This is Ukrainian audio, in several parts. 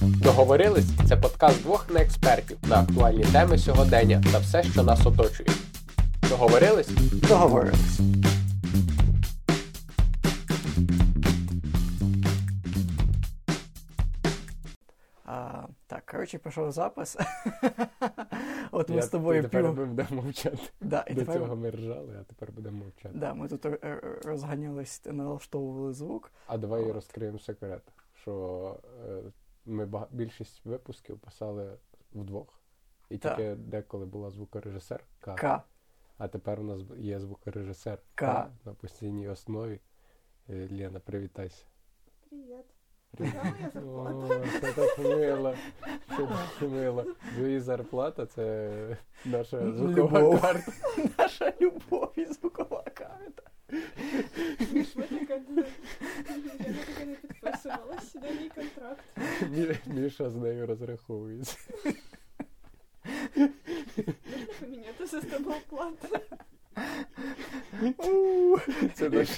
Договорились це подкаст двох неекспертів на актуальні теми сьогодення та все, що нас оточує. Договорились? Договорились. А, так, коротше, пішов запис. От ми Я- з тобою Тепер пів. будемо мовчати. Да, і До тепер... цього ми ржали, а тепер будемо мовчати. Да, ми тут р- р- розганялись, налаштовували звук. А давай От. розкриємо секрет, що е, ми бага... більшість випусків писали вдвох. І Так. тільки деколи була звукорежисер К. К. А тепер у нас є звукорежисер К. на постійній основі. Е, Лена, привітайся. Привіт. Це так мило. Це так мило. Твої зарплата це наша звукова карта. Наша любов і звукова карта. Не... Я на мій контракт? Міша з нею розраховується. Можна поміняти систему оплати? Це наш...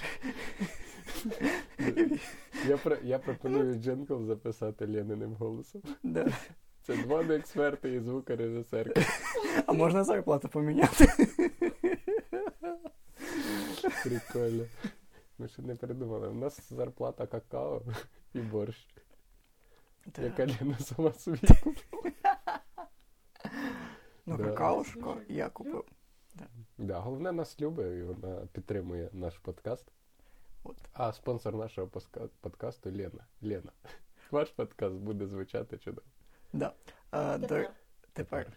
Я, про- я пропоную джингл записати Лениним голосом. да. Це два неексперти і звукорежисерка. А можна зарплату поміняти? Прикольно. Ми ще не придумали. У нас зарплата какао і борщ. Да. Яка Лена сама собі купила. Ну, Да. какаошко я купив. Да, головне нас любить і вона підтримує наш подкаст. От. А спонсор нашого подкасту Лена. Лена. Ваш подкаст буде звучати чудово. Да. А, до... Тепер. Тепер.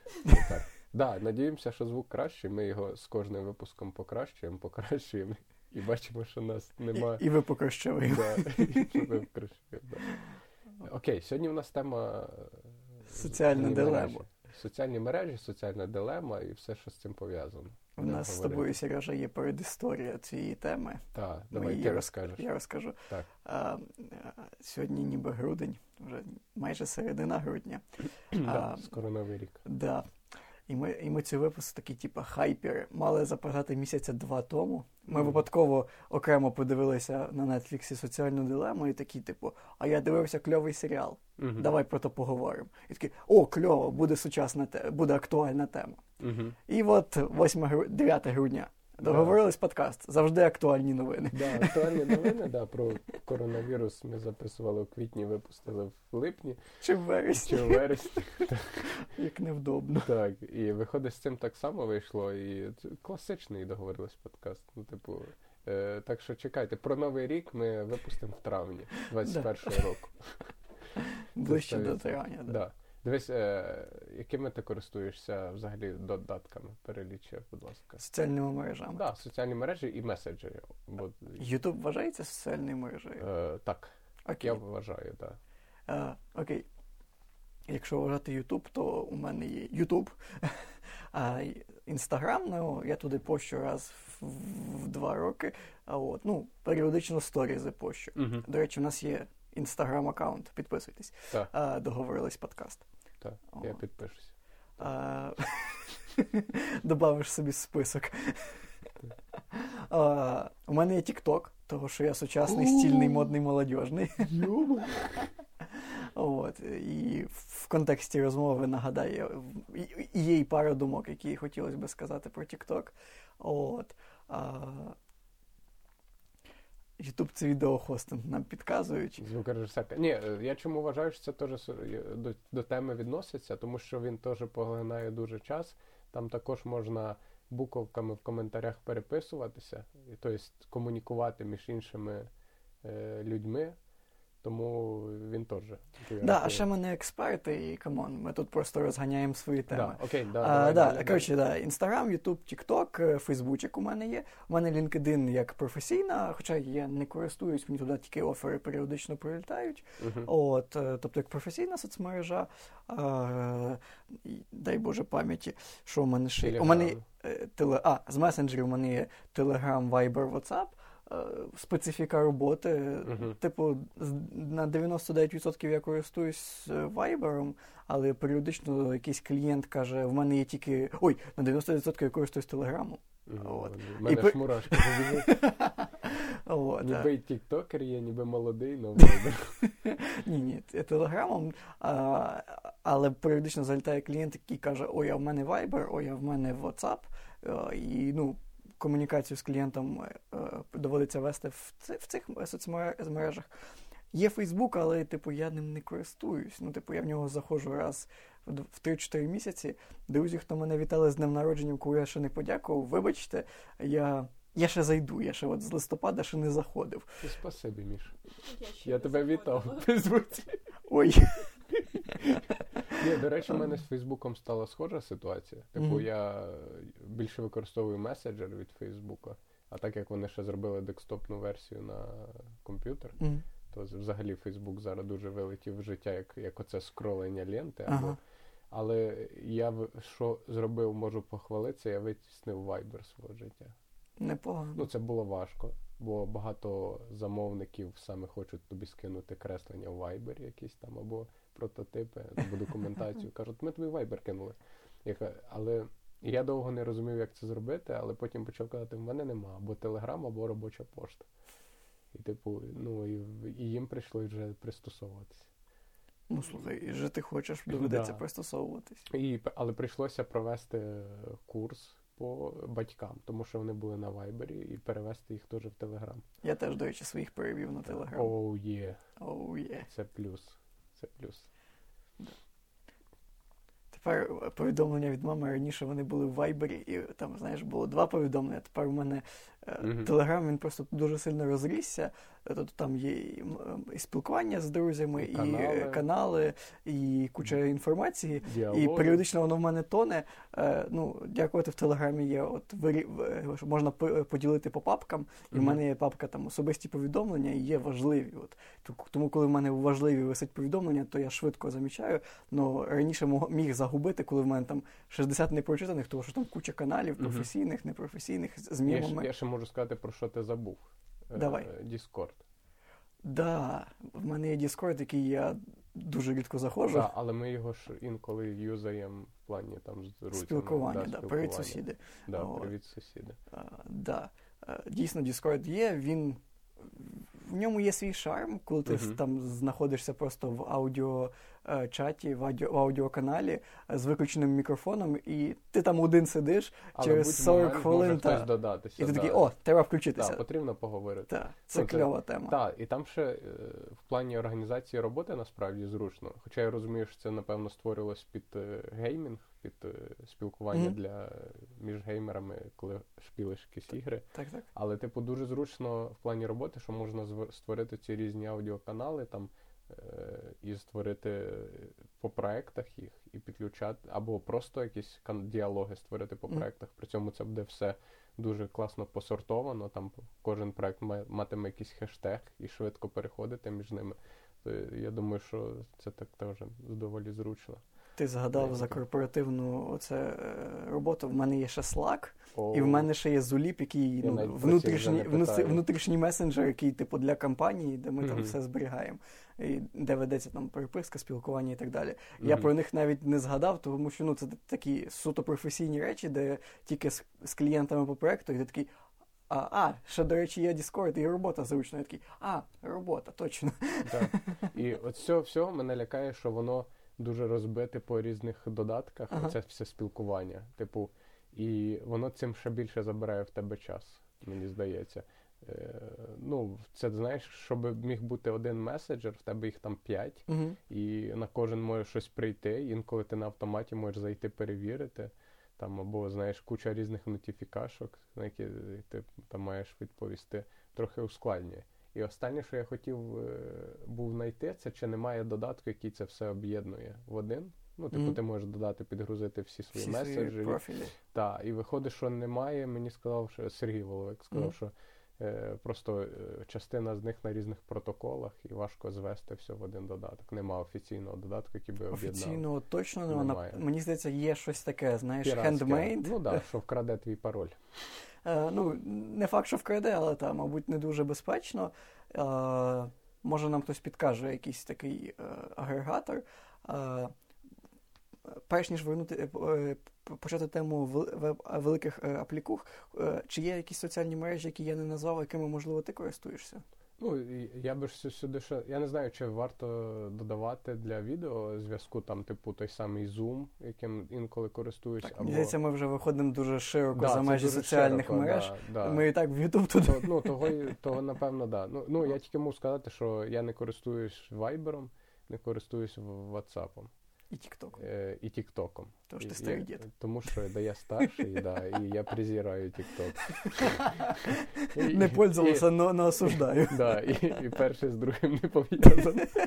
Так. Да, надіємося, що звук кращий. Ми його з кожним випуском покращуємо, покращуємо. І бачимо, що нас немає. І, і ви покращили. Да, що ми покращуємо, да. Окей, сьогодні в нас тема Соціальна соціальні дилема. мережі. Соціальні мережі, соціальна дилема і все, що з цим пов'язано. У нас нас з тобою, Сережа, є передісторія цієї теми. Так, давай її ти розкажеш. Я розкажу. Так. А, а, сьогодні ніби грудень, вже майже середина грудня. А, скоро новий рік. Да. І ми, і ми цей випуск такий, типу, хайпери, мали записати місяця два тому. Ми Мгм. випадково окремо подивилися на Нетфліксі соціальну дилему і такі, типу, а я дивився кльовий серіал. Мгм. Давай про то поговоримо. І такі, о, кльово, буде сучасна те, буде актуальна тема. Мгм. І от 8 гру... 9 грудня. Договорились подкаст. Завжди актуальні новини. Да, актуальні новини да, про коронавірус ми записували в квітні, випустили в липні Чи в вересні, чи в вересні. як невдобно. Так, і виходить, з цим так само вийшло. І класичний договорились подкаст. Ну, типу, е, так що чекайте, про новий рік ми випустимо в травні 21-го року. Ближче до 100%. травня. Да. Дивись, е, якими ти користуєшся взагалі додатками? Перелічує, будь ласка. Соціальними мережами. Да, соціальні мережі і меседжери. Бо, Ютуб вважається соціальною мережею? е, так, Окей. я вважаю, так. А, окей. Якщо вважати Ютуб, то у мене є Ютуб. А Інстаграм, ну, я туди пощу раз в, в два роки. А от, ну, періодично сторізи пощу. Угу. До речі, у нас є інстаграм аккаунт, підписуйтесь. Так, А, договорились подкаст. Так, я підпишуся. А, Добавиш собі список. А, у мене є TikTok, того що я сучасний, стільний, модний, молодіжний. От, і в контексті розмови нагадаю, є і пара думок, які хотілося би сказати про TikTok. От, а, YouTube це відеохостинг нам підказують. Звукорежисерка. Ні, е, я чому вважаю, що це теж до, до теми відноситься, тому що він теж поглинає дуже час. Там також можна буковками в коментарях переписуватися, тобто комунікувати між іншими е, людьми. Тому він теж. Да, а ще ми не експерти, і come on, ми тут просто розганяємо свої теми. Да, окей, да, А, давай, да, далі, коротше, да, Інстаграм, Ютуб, Тікток, Фейсбучик у мене є. У мене LinkedIn як професійна, хоча я не користуюсь, мені туди тільки offer и періодично прилітають. Мгм. От, е, тобто як професійна соцмережа, і, дай Боже пам'яті, що у мене ще є. У мене е, теле, а, з месенджерів у мене є Telegram, Viber, WhatsApp. Е, Специфіка роботи. Мгм. Типу, на 99% я користуюсь е, Viber, але періодично якийсь клієнт каже: в мене є тільки. Ой, на 90% я користуюсь Телеграмом. От. У мене І ж мурашки Ніби й тіктокер є, ніби молодий, но Viber. Ні, ні, телеграмом, а, але періодично залітає клієнт, який каже: Ой, а в мене Viber, ой, а в мене WhatsApp. Е, І ну, комунікацію з клієнтом е, доводиться вести в, ци- в цих соцмережах. Є Фейсбук, але типу я ним не користуюсь. Ну, типу, я в нього заходжу раз в д- в 3-4 місяці. Друзі, хто мене вітали з днем народження, коли я ще не подякував, вибачте, я, я ще зайду, я ще от з листопада ще не заходив. Спасибі, Міш. Я, Я тебе вітав заходила. в Фейсбуці. Ой, Ні, до речі, в мене з Фейсбуком стала схожа ситуація. Типу, я більше використовую меседжер від Фейсбука, а так як вони ще зробили декстопну версію на комп'ютер, то взагалі Фейсбук зараз дуже вилетів в життя, як, як оце скролення ленти. Або... Ага. Але я що зробив, можу похвалитися, я витіснив Viber свого життя. непогано. Ну, це було важко, бо багато замовників саме хочуть тобі скинути креслення в Viber якісь там, або прототипи, або документацію. Кажуть, ми тобі Viber кинули. Я кажу, але я довго не розумів, як це зробити, але потім почав казати, в мене нема або Telegram, або робоча пошта. І, типу, ну, і, і їм прийшлось вже пристосовуватися. Ну слухай, і жити хочеш, доведеться Да. пристосовуватись. І, але прийшлося провести курс по батькам, тому що вони були на Вайбері, і перевести їх теж в Телеграм. Я теж, до речі, своїх перевів на Телеграм. Оу, є. Оу є. Це плюс. Це плюс. Тепер повідомлення від мами раніше вони були в Вайбері, і там, знаєш, було два повідомлення. Тепер у мене е. Телеграм він просто дуже сильно розрісся. Е, Тобто там є і, спілкування з друзями, І і, канали. канали. канали, і куча інформації. І періодично воно в мене тоне. Е, ну, дякувати в Телеграмі є, от що можна по- поділити по папкам. І в мене є папка там особисті повідомлення і є важливі. От. Тому, коли в мене важливі висить повідомлення, то я швидко замічаю. Ну раніше міг загубити, коли в мене там 60 непрочитаних, тому що там куча каналів, професійних, непрофесійних, з з Я, я ще можу сказати, про що ти забув. Е, Давай. Discord. Да, в мене є Discord, який я дуже рідко заходжу. Да, але ми його ж інколи юзаємо в плані там з друзями. Спілкування, да, спілкування. привіт, сусіди. Да, привіт, сусіди. А, да. Е, Дійсно, Discord є. Він в ньому є свій шарм, коли ти Мгм. там знаходишся просто в аудіочаті, в, аудіо, в аудіоканалі е, з виключеним мікрофоном, і ти там один сидиш, Але через 40 хвилин та- хтось додатися. і ти да. такий, о, треба Да, включитися. потрібно поговорити. Так, це Ну, це- тема. Так, і там ще е, в плані організації роботи насправді зручно. Хоча я розумію, що це напевно створювалось під е, геймінг, під е, спілкування Мгм. для між геймерами, коли шпілиш якісь ігри. Так, так. Але, типу, дуже зручно в плані роботи, що можна створити ці різні аудіоканали там е, і створити по проектах їх і підключати, або просто якісь діалоги створити по проектах. При цьому це буде все дуже класно посортовано. Там кожен проект матиме якийсь хештег і швидко переходити між ними. Я думаю, що це так теж доволі зручно. Ти згадав за корпоративну оце, е, роботу. В мене є ще Slack, О, і в мене ще є Zulip, який ну, внутрішній, внутрішній месенджер, який типу для компанії, де ми там все зберігаємо, і де ведеться там переписка, спілкування і так далі. Я про них навіть не згадав, тому що ну це такі суто професійні речі, де тільки з, з клієнтами по проекту, і ти такий. А, а, ще, до речі, є Discord і робота зручна. Я такий, а, робота, точно. Так. І от цього всього мене лякає, що воно дуже розбите по різних додатках, Ага. це все спілкування. Типу, і воно цим ще більше забирає в тебе час, мені здається. Е, ну, це знаєш, щоб міг бути один меседжер, в тебе їх там п'ять, Угу. і на кожен може щось прийти. Інколи ти на автоматі можеш зайти перевірити. Там або знаєш куча різних нотифікашок, на які ти там маєш відповісти, трохи ускладнює. І останнє, що я хотів е, був знайти, це чи немає додатку, який це все об'єднує в один. Ну, типу, Мгм. ти можеш додати, підгрузити всі свої Всі свої меседжі. профілі. Так, і виходить, що немає. Мені сказав, що Сергій Воловик сказав, Мгм. що е, просто е, частина з них на різних протоколах, і важко звести все в один додаток. Нема офіційного додатку, який би об'єднав. Офіційно точно нема. Немає. Мені здається, є щось таке, знаєш, Піратське. handmade. Ну так, да, що вкраде твій пароль. Е, ну, не факт, що вкраде, але там, мабуть, не дуже безпечно. Е, може, нам хтось підкаже якийсь такий е, агрегатор. Перш ніж вернути почати тему вел- великих аплікух, чи є якісь соціальні мережі, які я не назвав, якими можливо ти користуєшся? Ну, я би ж сюди ще. Я не знаю, чи варто додавати для відео зв'язку, там, типу, той самий Zoom, яким інколи користуюсь. Так, або... здається, ми вже виходимо дуже широко Да, за межі соціальних широко, мереж. Да, да. Ми і так в YouTube туди. То- ну, того, того, напевно, да. Ну, ну, я тільки можу сказати, що я не користуюсь Viber, не користуюсь WhatsApp І TikTok. е, і TikTok. Тож ти І- старий я- дід. Тому що да, я старший, да, і я презираю TikTok. І- Не і- пользувався, но, но осуждаю. Да, і, і перше з другим не пов'язано.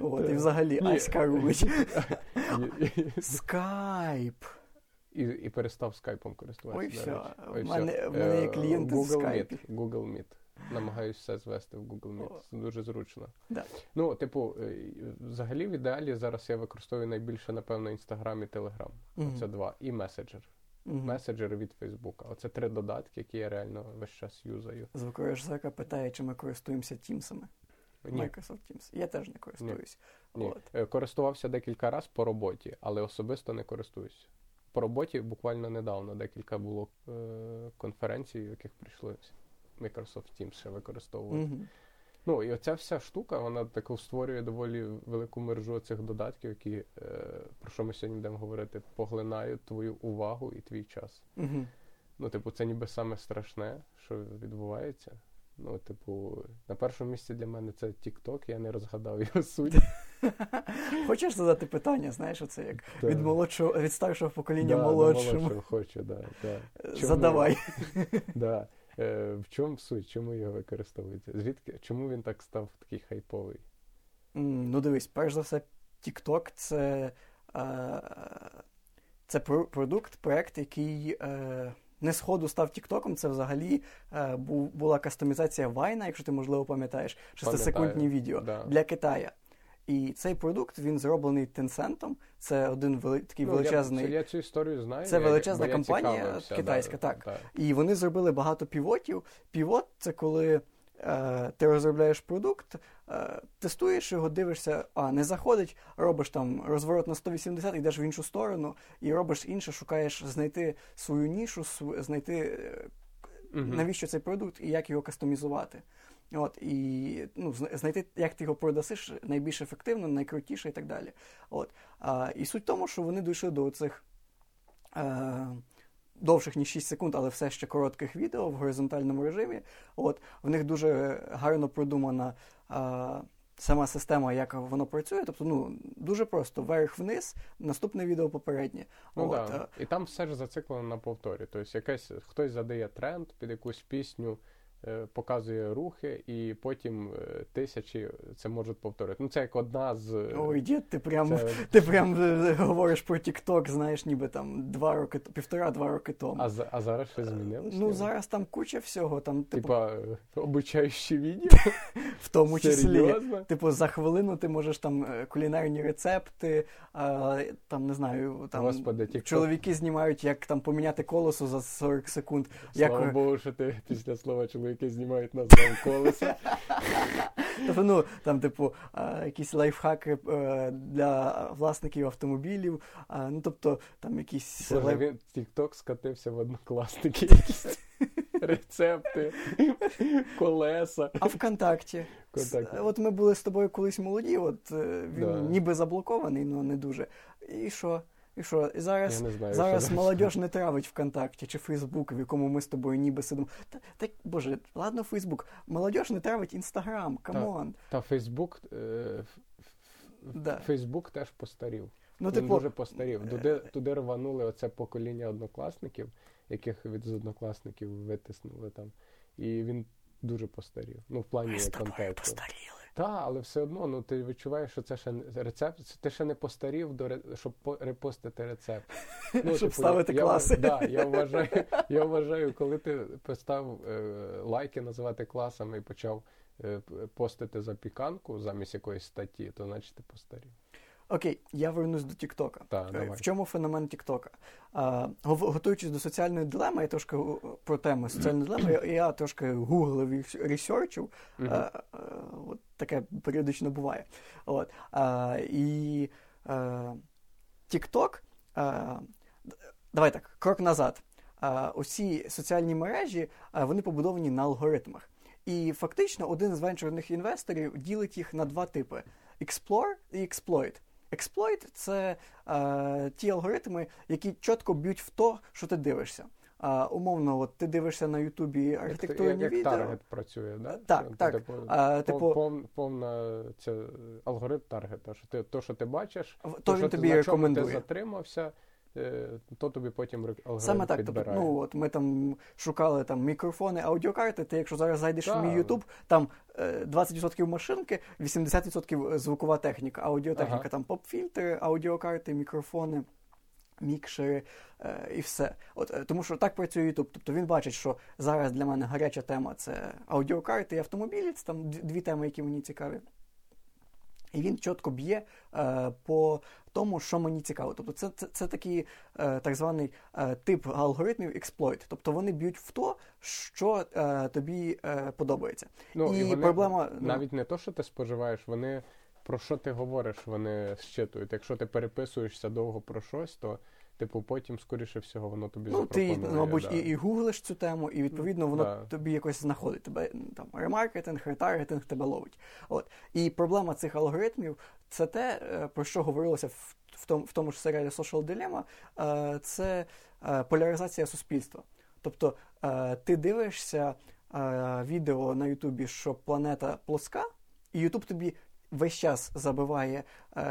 От, і взагалі Ні. Аська рулить. І, і, Скайп. і, і перестав скайпом користуватися. Ой, до все. речі. В Ой, мене- все. в мене є Е, клієнти з Google Skype. Meet. Google Meet. Намагаюсь все звести в Google Meet. Це дуже зручно. Да. Ну, типу, е, взагалі в ідеалі зараз я використовую найбільше, напевно, Instagram і Telegram. Мгм. Це два. І меседжер. Мгм. Меседжер від Фейсбука. Оце три додатки, які я реально весь час юзаю. Звукорежисерка питає, чи ми користуємося Тімсами. Ні, Microsoft Teams. Я теж не користуюсь. ні. От. Е, Користувався декілька разів по роботі, але особисто не користуюсь. По роботі буквально недавно декілька було е, конференцій, в яких прийшлося Microsoft Teams ще використовувати. Мгм. Ну і оця вся штука, вона таку створює доволі велику мережу цих додатків, які, е, про що ми сьогодні будемо говорити, поглинають твою увагу і твій час. Мгм. Ну, типу, це ніби саме страшне, що відбувається. Ну, типу, на першому місці для мене це TikTok, я не розгадав його суть. Хочеш задати питання, знаєш, оце як Да. від молодшого, від старшого покоління Да, молодшому. молодшого хочу, да, да. Чому? Задавай. Да. Е, в чому суть? Чому його використовується? Звідки? Чому він так став такий хайповий? Ну дивись, перш за все, TikTok це, е, це продукт, проект, який е, не сходу став Тіктоком. Це взагалі е, була кастомізація Вайна, якщо ти можливо пам'ятаєш, 6-секундні відео да. для Китая. І цей продукт він зроблений Tencent. Це один вели, такий Ну, величезний. Я, я цю історію знаю. Це величезна я компанія китайська, да, так. І вони зробили багато півотів. Півот це коли е, ти розробляєш продукт, е, тестуєш його, дивишся, а не заходить, робиш там розворот на 180, йдеш в іншу сторону і робиш інше, шукаєш знайти свою нішу, св- знайти е, навіщо цей продукт і як його кастомізувати. От, і ну, знайти, як ти його продасиш найбільш ефективно, найкрутіше і так далі. От. А, і суть в тому, що вони дійшли до цих е, довших, ніж 6 секунд, але все ще коротких відео в горизонтальному режимі. От, в них дуже гарно продумана е, сама система, як воно працює. Тобто, ну, дуже просто вверх-вниз, наступне відео попереднє. Ну, От, да. е, І там все ж зациклено на повторі. Тобто якась, хтось задає тренд під якусь пісню, показує рухи, і потім е, тисячі це можуть повторити. Ну, це як одна з. е, Ой, дід, ти прям, це- ти прям е, говориш про TikTok, знаєш, ніби там два роки, півтора-два роки тому. а, а зараз ще змінилося? Ну, зараз там куча всього, там, типу, Типа е, обучаючі відео. в тому числі. Типу, за хвилину ти можеш там е, кулінарні рецепти, а, там не знаю, там Господи, TikTok. чоловіки знімають, як там поміняти колесо за 40 секунд. Слава як... Богу, що ти після слова чоловіки знімають нас з колеса. Тобто, ну, там, типу, якісь лайфхаки е, для власників автомобілів, ну, тобто, там якісь він TikTok скатився в однокласники якісь рецепти, колеса. А ВКонтакті. Вконтакті. С- От ми були з тобою колись молоді, от е, він Да. ніби заблокований, але не дуже. І що? І що? І зараз, Я не знаю, зараз що молодь не травить ВКонтакті чи Фейсбук, в якому ми з тобою ніби сидимо. Та, та боже, ладно, Фейсбук. Молодь не травить Інстаграм, come on. Та Фейсбук. е, Да. Фейсбук теж постарів. Ну, Він типу, дуже постарів. Туди, туди рванули оце покоління однокласників, яких від з однокласників витиснули там. І він дуже постарів. Ну, в плані ми з тобою контенту. постаріли. Так, але все одно, ну ти відчуваєш, що це ще рецепт. це- Ти ще не постарів до ре- щоб по- репостити рецепт. Ну, Щоб ставити я, класи. Я, да, я вважаю, я вважаю, коли ти постав е, лайки називати класами і почав е, постити запіканку замість якоїсь статті, то значить ти постарів. Окей, я вернусь до Тіктока. Е. В чому феномен Тіктока? Готуючись до соціальної дилеми, я трошки е, про теми соціальної дилеми, я, трошки гуглив і ресерчив. Е, от таке періодично буває. От. А, і TikTok, давай так, крок назад. Усі соціальні мережі вони побудовані на алгоритмах. І фактично один з венчурних інвесторів ділить їх на два типи: Explore і Exploit. Exploit – це е, ті алгоритми, які чітко б'ють в то, що ти дивишся. А, Умовно, от ти дивишся на Ютубі архітектурні як, як відео. таргет працює, да? Так, Що, так. Типу, а, типу, пов, повна це алгоритм таргета. Що ти то, що ти бачиш, то, то він що тобі ти, на чому ти затримався, е, то тобі потім алгоритм Саме так, підбирає. ну от ми там шукали там мікрофони, аудіокарти. Ти, якщо зараз зайдеш в мій. YouTube, там е, 20% машинки, 80% звукова техніка, аудіотехніка, Ага. там поп-фільтри, аудіокарти, мікрофони. Мікшери е, і все. От, е, тому що так працює YouTube. Тобто він бачить, що зараз для мене гаряча тема це аудіокарти і автомобілі, це там дві теми, які мені цікаві. І він чітко б'є е, по тому, що мені цікаво. Тобто це, це, це такий е, так званий е, тип алгоритмів експлойт. Тобто вони б'ють в то, що е, тобі е, подобається. Ну, і вони проблема ну, навіть не то, що ти споживаєш, вони про що ти говориш, вони щитують. Якщо ти переписуєшся довго про щось, то типу потім, скоріше всього, воно тобі Ну, ти, мабуть, да. і, і гуглиш цю тему, і відповідно воно Да. тобі якось знаходить. Тебе там ремаркетинг, ретаргетинг тебе ловить. От. І проблема цих алгоритмів це те, е, про що говорилося в, в, тому, в тому ж серіалі Social Dilemma, е, це е, поляризація суспільства. Тобто ти дивишся відео на Ютубі, що планета плоска, і Ютуб тобі. Весь час забиває е,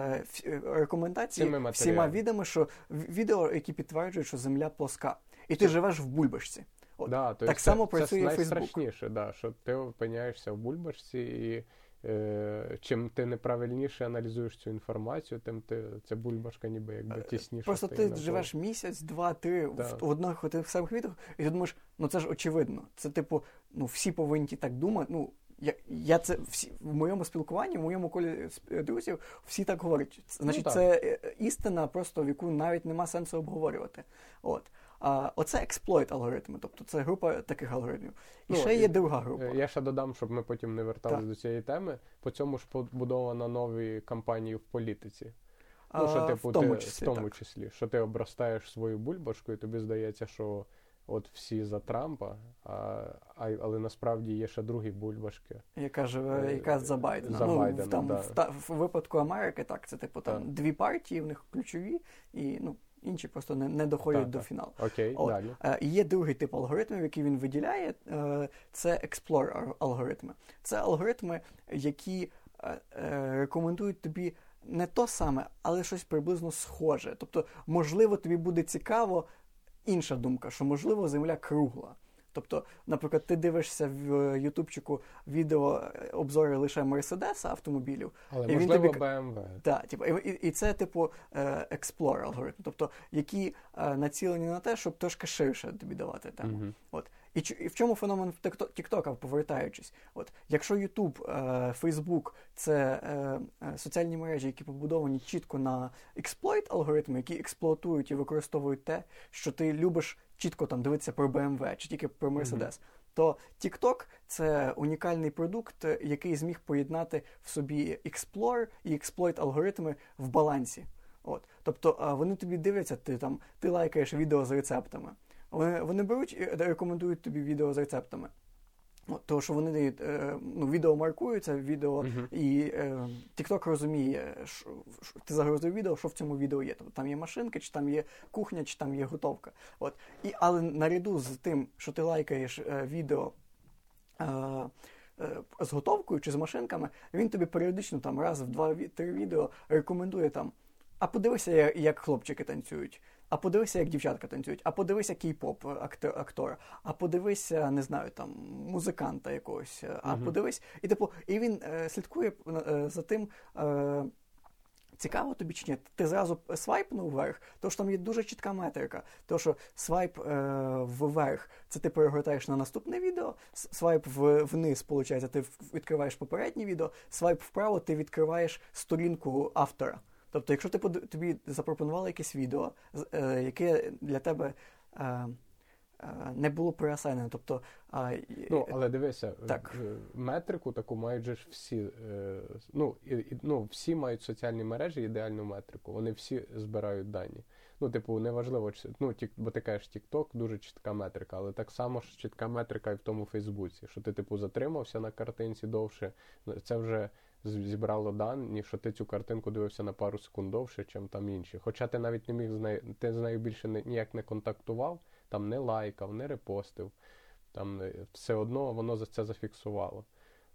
е, рекомендації всіма матеріалами. відами, що відео, які підтверджують, що Земля плоска, і ти живеш в бульбашці. От. Да, то Так є само це, працює це Facebook. найстрашніше, да, що ти опиняєшся в бульбашці, і е, чим ти неправильніше аналізуєш цю інформацію, тим ти ця бульбашка ніби якби тісніше. Е, Просто стає ти навколо. живеш місяць, два, три Да. в, в одних тих самих відео, і ти думаєш, ну це ж очевидно. Це типу, ну всі повинні так думати. Ну я, я це всі в моєму спілкуванні, в моєму колі друзів, всі так говорять. Це- Значить, так. це е, істина, просто в яку навіть нема сенсу обговорювати. От. А оце експлойт алгоритми, тобто це група таких алгоритмів. І Ну, ще і- є друга група. Е, Я ще додам, щоб ми потім не вертались до цієї теми. По цьому ж побудовано нові кампанії в політиці. Ну, що, типу, в тому ти, числі, в тому числі, що ти обростаєш свою бульбашку, і тобі здається, що от всі за Трампа, а, а, але насправді є ще другі бульбашки. Яка живе, Е, яка за Байдена. за ну, Байдена, в, там, да. в, та, в випадку Америки, так, це типу там Так. дві партії, в них ключові, і ну, інші просто не, не доходять Так, до так. фіналу. Окей, От. далі. Е, є другий тип алгоритмів, який він виділяє, е, це Explore алгоритми. Це алгоритми, які е, е, рекомендують тобі не то саме, але щось приблизно схоже. Тобто, можливо, тобі буде цікаво інша думка, що можливо земля кругла. Тобто, наприклад, ти дивишся в е, Ютубчику відео е, обзори лише Мерседеса автомобілів, Але і він можливо тобі- BMW. так, типу, і, і, це, типу, explore алгоритм, тобто, які е, націлені на те, щоб трошки ширше тобі давати тему. Мгм. От. І, і в чому феномен Тіктока, повертаючись? От, якщо Ютуб, е, Фейсбук це е, е, соціальні мережі, які побудовані чітко на exploit алгоритми, які експлуатують і використовують те, що ти любиш чітко там дивитися про BMW чи тільки про Mercedes, то TikTok – це унікальний продукт, який зміг поєднати в собі Explore і Exploit алгоритми в балансі. От. Тобто вони тобі дивляться, ти там ти лайкаєш відео з рецептами. Вони, вони беруть і рекомендують тобі відео з рецептами. Тому що вони е, ну, відео маркуються, відео, Мгм. і е, TikTok розуміє, що, ти загрузив відео, що в цьому відео є. Тобто там є машинки, чи там є кухня, чи там є готовка. От. І, але наряду з тим, що ти лайкаєш е, відео. Е, е, з готовкою чи з машинками, він тобі періодично там раз в два-три відео рекомендує там. А подивися, як хлопчики танцюють. А подивися, як дівчатка танцюють, а подивися кей-поп актора, а подивися, не знаю, там музиканта якогось, а Мгм. подивись. І типу, і він е, слідкує е, за тим. Е, Цікаво тобі чи ні? Ти зразу свайпнув вверх, тому що там є дуже чітка метрика. То, що свайп е, вверх, це ти перегортаєш на наступне відео, свайп в, вниз, виходить, ти відкриваєш попереднє відео, свайп вправо, ти відкриваєш сторінку автора. Тобто, якщо ти тобі запропонували якесь відео, е, яке для тебе е, не було переасайнено. Тобто, ну, але дивися, так. метрику таку мають же ж всі. Ну, і, ну, всі мають соціальні мережі, ідеальну метрику. Вони всі збирають дані. Ну, типу, неважливо, ну, тік, бо ти кажеш, TikTok дуже чітка метрика, але так само ж чітка метрика і в тому Фейсбуці, що ти, типу, затримався на картинці довше. Це вже зібрало дані, що ти цю картинку дивився на пару секунд довше, чим там інші. Хоча ти навіть не міг з нею, ти з нею більше ніяк не контактував, там не лайкав, не репостив. Там е, все одно воно за це зафіксувало.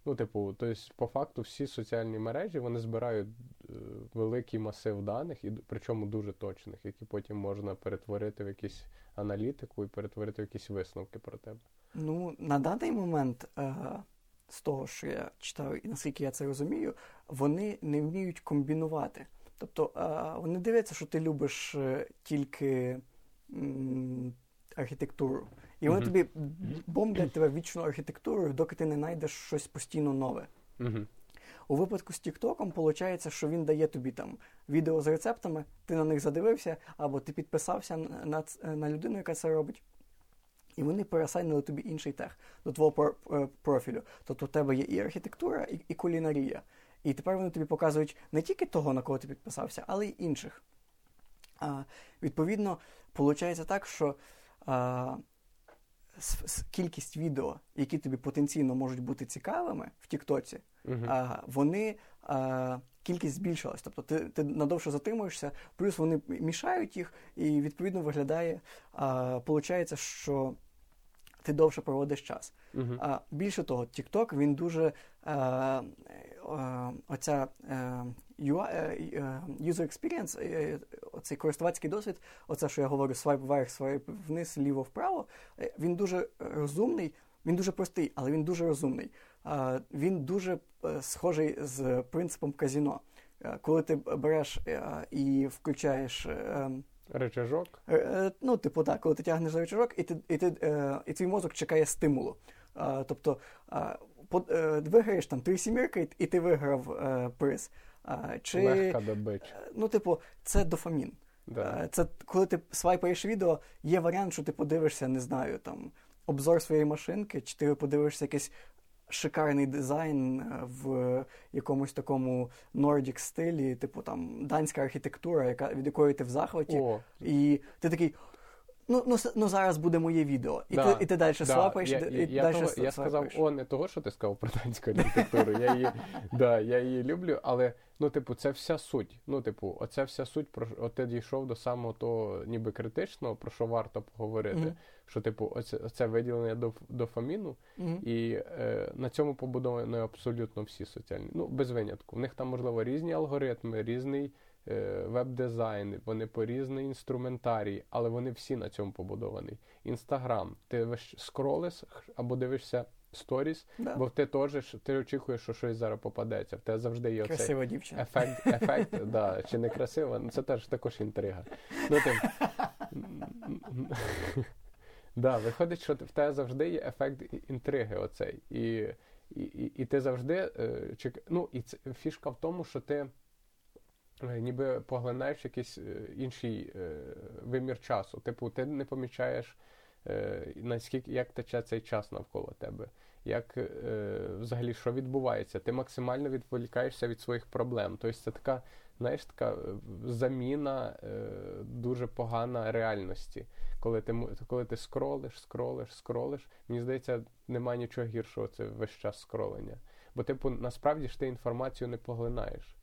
Ну, типу, тобто, по факту, всі соціальні мережі вони збирають е, великий масив даних, і причому дуже точних, які потім можна перетворити в якісь аналітику і перетворити в якісь висновки про тебе. Ну, на даний момент. Е- з того, що я читав, і наскільки я це розумію, вони не вміють комбінувати. Тобто вони дивляться, що ти любиш е, тільки архітектуру. І вони mm-hmm. тобі бомблять тебе вічну архітектурою, доки ти не знайдеш щось постійно нове. Mm-hmm. У випадку з Тіктоком виходить, що він дає тобі там відео з рецептами, ти на них задивився, або ти підписався на, на людину, яка це робить. І вони пересайнили тобі інший тег до твого е, профілю. Тобто у тебе є і архітектура, і, і кулінарія. І тепер вони тобі показують не тільки того, на кого ти підписався, але й інших. А, Відповідно, виходить так, що а, кількість відео, які тобі потенційно можуть бути цікавими в Тіктоці, uh-huh. вони. А, Кількість збільшилась, тобто ти ти надовше затримуєшся, плюс вони мішають їх, і відповідно виглядає. А, Получається, що ти довше проводиш час. Uh-huh. А більше того, TikTok, він дуже е, е, оця е, UI, е, user experience, е, оцей користувацький досвід, оце, що я говорю, свайп вверх, свайп вниз, ліво вправо. Е, він дуже розумний, він дуже простий, але він дуже розумний. Е, він дуже е, схожий з принципом казіно. Е, коли ти береш і включаєш. Речажок? Е, е, ну, типу, так, коли ти тягнеш за речажок, і ти, і, ти, е, і твій мозок чекає стимулу. Тобто виграєш там три сімірки, і ти виграв приз. Чи, Легка добич. Ну, типу, це дофамін. Да. Це коли ти свайпаєш відео, є варіант, що ти подивишся, не знаю, там обзор своєї машинки, чи ти подивишся якесь шикарний дизайн е, в якомусь такому Nordic стилі, типу там данська архітектура, яка від якої ти в захваті, О. і ти такий. Ну, ну, ну зараз буде моє відео. І да, ти і ти далі да. свапаєш. Я, і я, далі того, я сказав, о, не того, що ти сказав про данську архітектуру. Я її да, я її люблю, але ну, типу, це вся суть. Ну, типу, оце вся суть, про от ти дійшов до самого того, ніби критичного, про що варто поговорити. Mm-hmm. Що, типу, оце, оце виділення до дофаміну, mm-hmm. і е, на цьому побудовані абсолютно всі соціальні. Ну, без винятку. У них там, можливо, різні алгоритми, різний. Е, веб-дизайн, вони по різний інструментарій, але вони всі на цьому побудовані. Інстаграм, ти скролиш або дивишся сторіс, да. бо ти теж ти очікуєш, що щось зараз попадеться. В тебе завжди є Красива оцей дівчина. ефект, ефект да, чи не красива, ну це теж також інтрига. Ну, тим, да, Виходить, що в тебе завжди є ефект інтриги. оцей. І і, і, ти завжди е, чек... ну, і це, фішка в тому, що ти. Е, ніби поглинаєш якийсь е, інший вимір часу. Типу, ти не помічаєш, наскільки як тече цей час навколо тебе, як взагалі що відбувається. Ти максимально відволікаєшся від своїх проблем. Тобто це така, знаєш, така заміна дуже погана реальності. Коли ти коли ти скролиш, скролиш, скролиш, мені здається, немає нічого гіршого це весь час скролення. Бо, типу, насправді ж ти інформацію не поглинаєш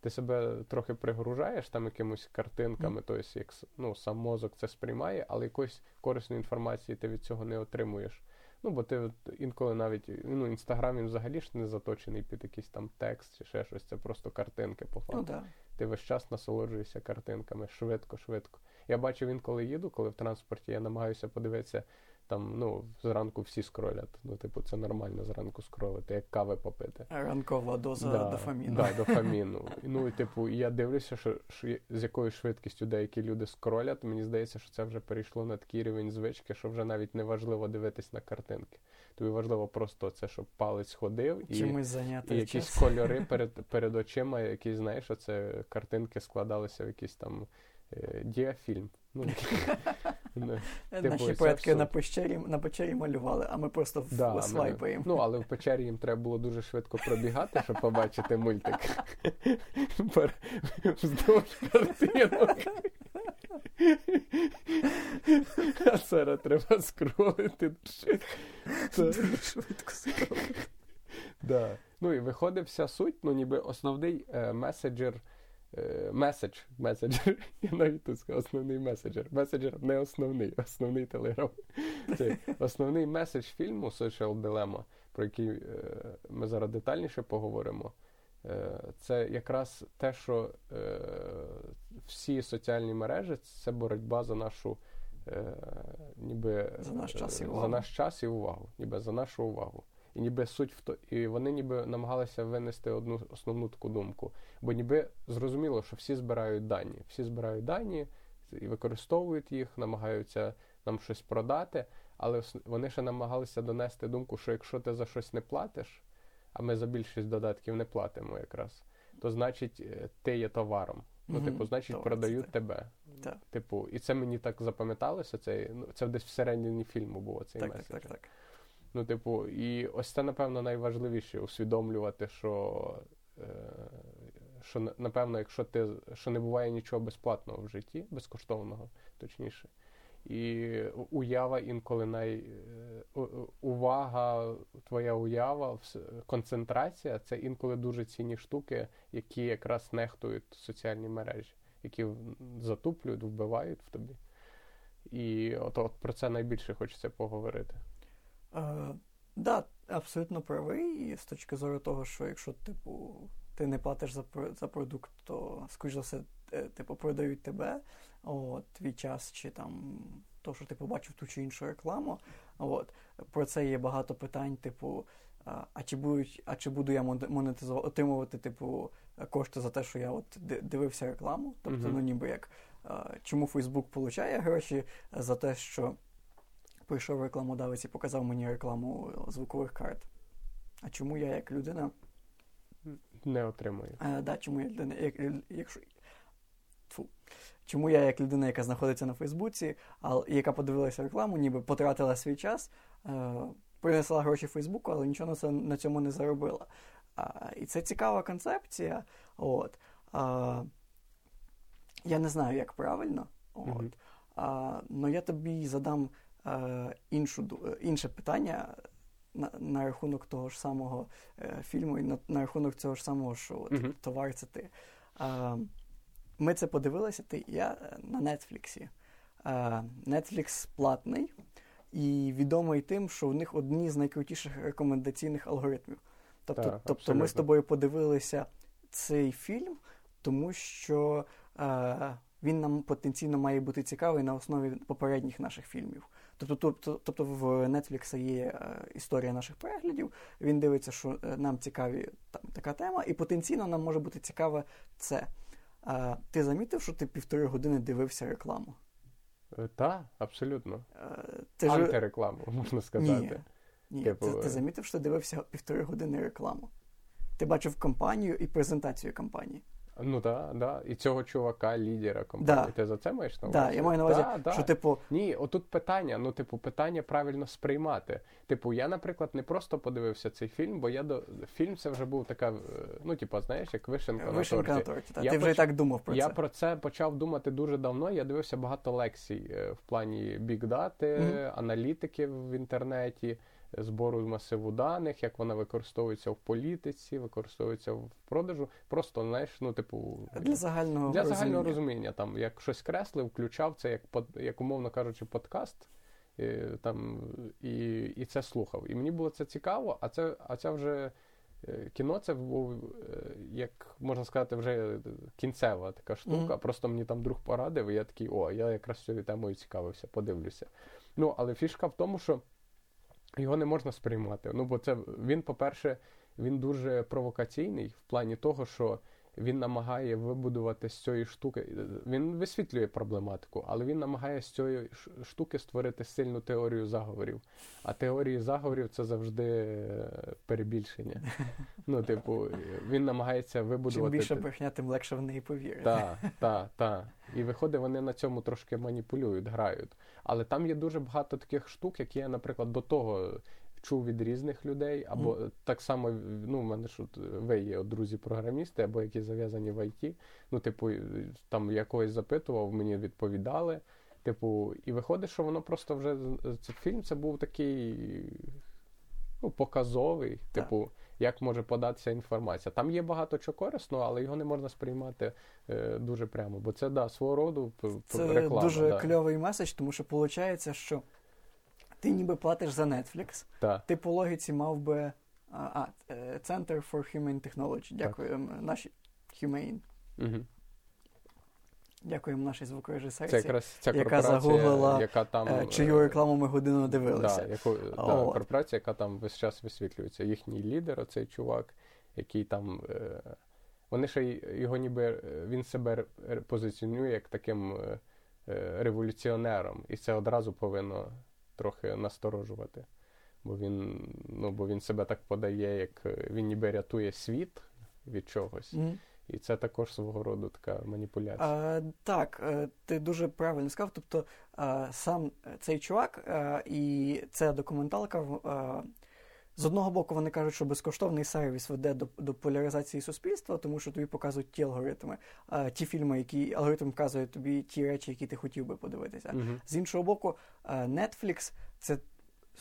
ти себе трохи пригружаєш там якимось картинками, mm. тобто як ну, сам мозок це сприймає, але якоїсь корисної інформації ти від цього не отримуєш. Ну, бо ти інколи навіть ну, інстаграм він взагалі ж не заточений під якийсь там текст чи ще щось. Це просто картинки по факту. Ну, да. Ти весь час насолоджуєшся картинками швидко, швидко. Я бачу інколи їду, коли в транспорті я намагаюся подивитися там, ну, зранку всі скролять. Ну, типу, це нормально зранку скролити, як кави попити. Ранкова доза да, дофаміну. Да, дофаміну. Ну, і типу, я дивлюся, що, що з якою швидкістю деякі люди скролять. Мені здається, що це вже перейшло на такий рівень звички, що вже навіть не важливо дивитись на картинки. Тобі важливо просто це, щоб палець ходив і і якісь кольори перед перед очима, які, знаєш, оце картинки складалися в якийсь там е, діафільм. Ну. Наші Типу, предки на печері, на печері малювали, а ми просто свайпаємо. Ну, але в печері їм треба було дуже швидко пробігати, щоб побачити мультик. Вздовж картинок. А зараз треба скролити. Дуже швидко скролити. Да. Ну і виходить вся суть, ну ніби основний е, меседжер. Е, Меседж, меседжер, я навіть тут сказав, основний меседжер. Меседжер не основний, основний телеграм. Це основний меседж фільму Social Dilemma, про який е, ми зараз детальніше поговоримо. Е, це якраз те, що всі соціальні мережі це боротьба за нашу ніби За наш час і увагу. за наш час і увагу, ніби за нашу увагу. І ніби суть в то, і вони ніби намагалися винести одну основну таку думку. Бо ніби зрозуміло, що всі збирають дані. Всі збирають дані і використовують їх, намагаються нам щось продати, але вони ще намагалися донести думку, що якщо ти за щось не платиш, а ми за більшість додатків не платимо якраз, то значить е, ти є товаром. Ну, Мгм. типу, значить, Товар, продають це тебе. Так. Типу, і це мені так запам'яталося. Це, ну, це десь всередині фільму було цей Так, так, так, так. Ну, типу, і ось це, напевно, найважливіше усвідомлювати, що, е, що напевно, якщо ти що не буває нічого безплатного в житті, безкоштовного, точніше. І уява інколи най е, увага, твоя уява, концентрація це інколи дуже цінні штуки, які якраз нехтують соціальні мережі, які затуплюють, вбивають в тобі. І от про це найбільше хочеться поговорити. Е, да, абсолютно правий. І з точки зору того, що якщо, типу, ти не платиш за, за продукт, то, скоріш за все, е, типу, продають тебе, от, твій час, чи там то, що ти побачив ту чи іншу рекламу. От. Про це є багато питань, типу, а, чи будуть, а чи буду я монетизувати, отримувати, типу, кошти за те, що я от дивився рекламу? Тобто, ну ніби як чому Фейсбук получає гроші за те, що прийшов рекламодавець і показав мені рекламу звукових карт. А чому я як людина? Не отримую. Е, да, чому я людина, як, якщо. Фу. Чому я, як людина, яка знаходиться на Фейсбуці, а яка подивилася рекламу, ніби потратила свій час, е, принесла гроші Фейсбуку, але нічого на, це, на цьому не заробила. А, і це цікава концепція. От. А, я не знаю, як правильно. От. Мгм. А, но я тобі задам е, іншу, е, інше питання на, на рахунок того ж самого е, фільму і на, на рахунок цього ж самого, от, Мгм. товар це ти. Ми це подивилися, ти і я е, на Нетфліксі. Netflix платний і відомий тим, що в них одні з найкрутіших рекомендаційних алгоритмів. Тобто, Так, тобто ми з тобою подивилися цей фільм, тому що е, він нам потенційно має бути цікавий на основі попередніх наших фільмів. Тобто, тобто, тобто в Netflix є е, історія наших переглядів. Він дивиться, що е, нам цікаві там така тема, і потенційно нам може бути цікаве це. Е, ти замітив, що ти півтори години дивився рекламу? Так, абсолютно. Е, ти ж- Антирекламу, можна сказати. Ні, Типу, ти, ти е, замітив, що ти дивився півтори години рекламу. Ти бачив компанію і презентацію компанії. Ну так, да. І цього чувака, лідера компанії. Да. Ти за це маєш на Так, увазі? я маю на увазі, Да, да. що типу, Ні, отут питання. Ну, типу, питання правильно сприймати. Типу, я, наприклад, не просто подивився цей фільм, бо я до фільм це вже був така, е, ну, типу, знаєш, як вишенка, вишенка на на торті. торті. Та. Я Ти вже і так думав про я це. про це почав думати дуже давно. Я дивився багато лекцій е, в плані бікдати, Мгм. аналітики в інтернеті, збору масиву даних, як вона використовується в політиці, використовується в продажу. Просто знаєш, ну типу Для загального для розуміння. загального розуміння. Там як щось креслив, включав це як як умовно кажучи, подкаст. е, Там і, і це слухав. І мені було це цікаво, а це, а це вже е, кіно це був, е, як можна сказати, вже кінцева така штука. Мгм. Просто мені там друг порадив, і я такий, о, я якраз цією темою цікавився, подивлюся. Ну, але фішка в тому, що його не можна сприймати. Ну, бо це він, по-перше, він дуже провокаційний в плані того, що він намагає вибудувати з цієї штуки. Він висвітлює проблематику, але він намагає з цієї штуки створити сильну теорію заговорів. А теорії заговорів це завжди е, перебільшення. Ну, типу, він намагається Чим вибудувати. більше брехня, тим легше в неї повірити. Так, так, так. І виходить, вони на цьому трошки маніпулюють, грають. Але там є дуже багато таких штук, які я, наприклад, до того чув від різних людей, або Мгм. так само, ну, в мене ж от, ви є друзі-програмісти, або які зав'язані в ІТ. Ну, типу, там я когось запитував, мені відповідали. Типу, і виходить, що воно просто вже цей фільм це був такий ну, показовий, Так. типу, як може податися інформація. Там є багато чого корисного, але його не можна сприймати е, дуже прямо, бо це да, свого роду п- Це дуже да. кльовий меседж, тому що виходить, що ти ніби платиш за Netflix, Та. ти по логіці мав би а, а, е, Center for Humane Technology. Дякуємо нашій Humane. Угу. Дякуємо нашій Це звукорежисерці, якраз ця яка загуглила, яка там е, е, чию рекламу ми годину дивилися. Да, яку, да, корпорація, яка там весь час висвітлюється. Їхній лідер, оцей чувак, який там. Е, вони ще його ніби е, він себе позиціонує як таким е, е, революціонером, і це одразу повинно трохи насторожувати. Бо він, ну, бо він себе так подає, як е, він ніби рятує світ від чогось. Мгм. І це також свого роду така маніпуляція. А, так, е, ти дуже правильно сказав. Тобто сам цей чувак і ця документалка. З одного боку, вони кажуть, що безкоштовний сервіс веде до, до поляризації суспільства, тому що тобі показують ті алгоритми, а, ті фільми, які алгоритм вказує тобі ті речі, які ти хотів би подивитися. Мгм. З іншого боку, е, Netflix це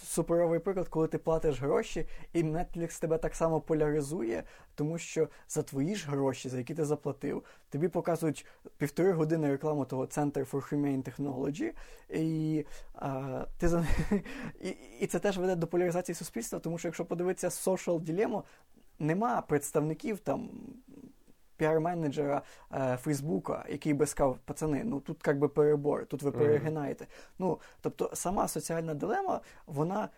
суперовий приклад, коли ти платиш гроші, і Netflix тебе так само поляризує, тому що за твої ж гроші, за які ти заплатив, тобі показують півтори години рекламу того Center for Humane Technology, і, а, ти за... і, і це теж веде до поляризації суспільства, тому що якщо подивитися Social Dilemma, нема представників там піар-менеджера е, Фейсбука, який би сказав, пацани, ну тут як би перебор, тут ви перегинаєте. Ну, тобто сама соціальна дилема, вона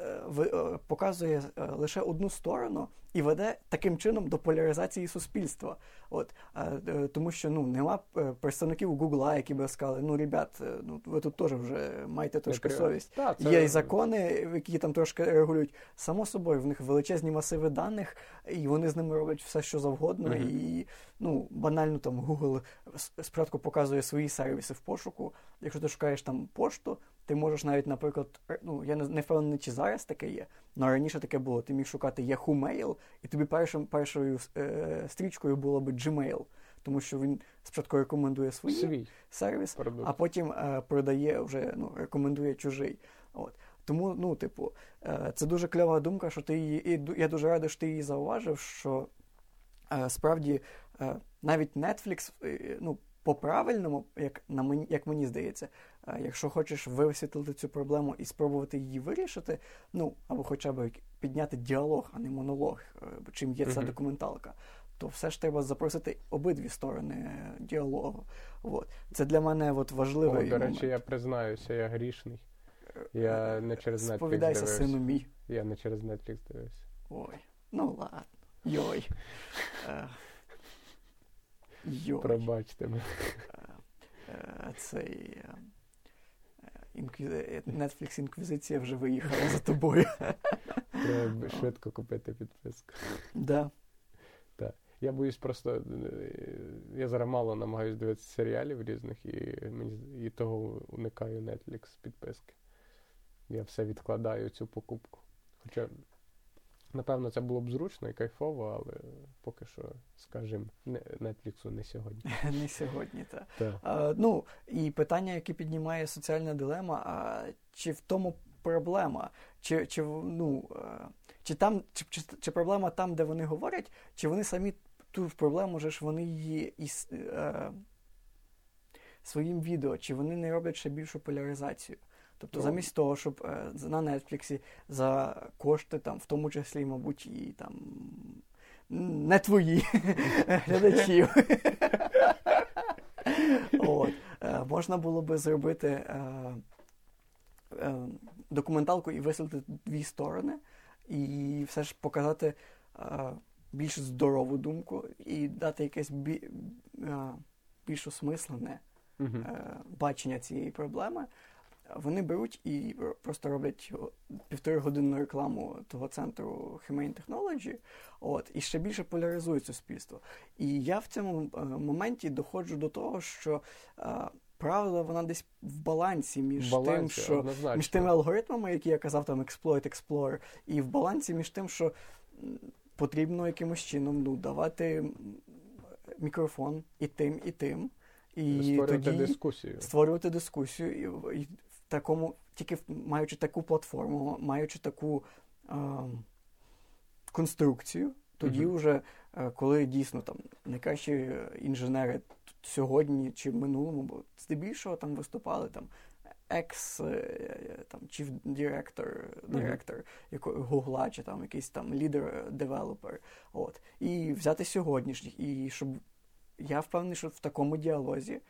е, е, показує е, лише одну сторону і веде таким чином до поляризації суспільства. От, е, тому що ну, нема е, представників Гугла, які би сказали, ну, ребят, е, ну, ви тут теж вже маєте трошки Не совість. Та, це- Є і закони, які там трошки регулюють. Само собою, в них величезні масиви даних, і вони з ними роблять все, що завгодно. Мгм. І ну, банально там Google спочатку показує свої сервіси в пошуку. Якщо ти шукаєш там пошту, ти можеш навіть, наприклад, ну я не впевнений, чи зараз таке є, але раніше таке було. Ти міг шукати Yahoo Mail, і тобі першим, першою е, стрічкою було би Gmail. Тому що він спочатку рекомендує свої свій сервіс, продукт. а потім е, продає вже ну, рекомендує чужий. От. Тому, ну, типу, е, це дуже кльова думка, що ти її. І я дуже радий, що ти її зауважив, що е, справді е, навіть Netflix, е, ну, по-правильному, як, на мені, як мені здається, якщо хочеш висвітлити цю проблему і спробувати її вирішити, ну, або хоча б підняти діалог, а не монолог, е, чим є ця документалка, то все ж треба запросити обидві сторони е, діалогу. От. Це для мене от, О, важливий до момент. речі, я признаюся, я грішний. Я не через Netflix Сповідайся, дивився. сину мій. Я не через Netflix дивився. Ой. Ну ладно. Йой. Е, Йой. Пробачте мене. Е, Цей. Інкві- Netflix інквізиція вже виїхала за тобою. Треба швидко купити підписку. Да. Я боюсь просто. е, Я зараз мало намагаюся дивитися серіалів різних, і мені і того уникаю Netflix підписки. Я все відкладаю цю покупку. Хоча, напевно, це було б зручно і кайфово, але поки що, скажімо, Netflix не сьогодні. Не сьогодні, так. Ну, і питання, яке піднімає соціальна дилема, а чи в тому проблема? Чи, чи, ну, чи, там, чи, чи, чи проблема там, де вони говорять, чи вони самі ту проблему же ж вони її із, е, своїм відео, чи вони не роблять ще більшу поляризацію? Тобто, замість того, щоб е, на Нетфліксі за кошти, там, в тому числі, мабуть, і там не твої глядачів. От. Е, можна було би зробити е, е, документалку і висвітлити дві сторони, і все ж показати, е, більш здорову думку і дати якесь бі, більш осмислене е, бачення цієї проблеми, вони беруть і просто роблять півторагодинну рекламу того центру Humane Technology, от, і ще більше поляризують суспільство. І я в цьому е, моменті доходжу до того, що е, правда вона десь в балансі між В балансі, тим, що однозначно. між тими алгоритмами, які я казав, там Exploit, Explorer, і в балансі між тим, що потрібно якимось чином ну, давати мікрофон і тим, і тим. І створювати тоді дискусію. створювати дискусію і, і такому, тільки маючи таку платформу, маючи таку е, конструкцію, тоді Мгм. вже, е, коли дійсно там найкращі інженери сьогодні чи в минулому, бо здебільшого там виступали там екс е, там chief director, директор якого Гугла, чи там якийсь там lead developer. От. І взяти сьогоднішніх, і щоб я впевнений, що в такому діалозі е,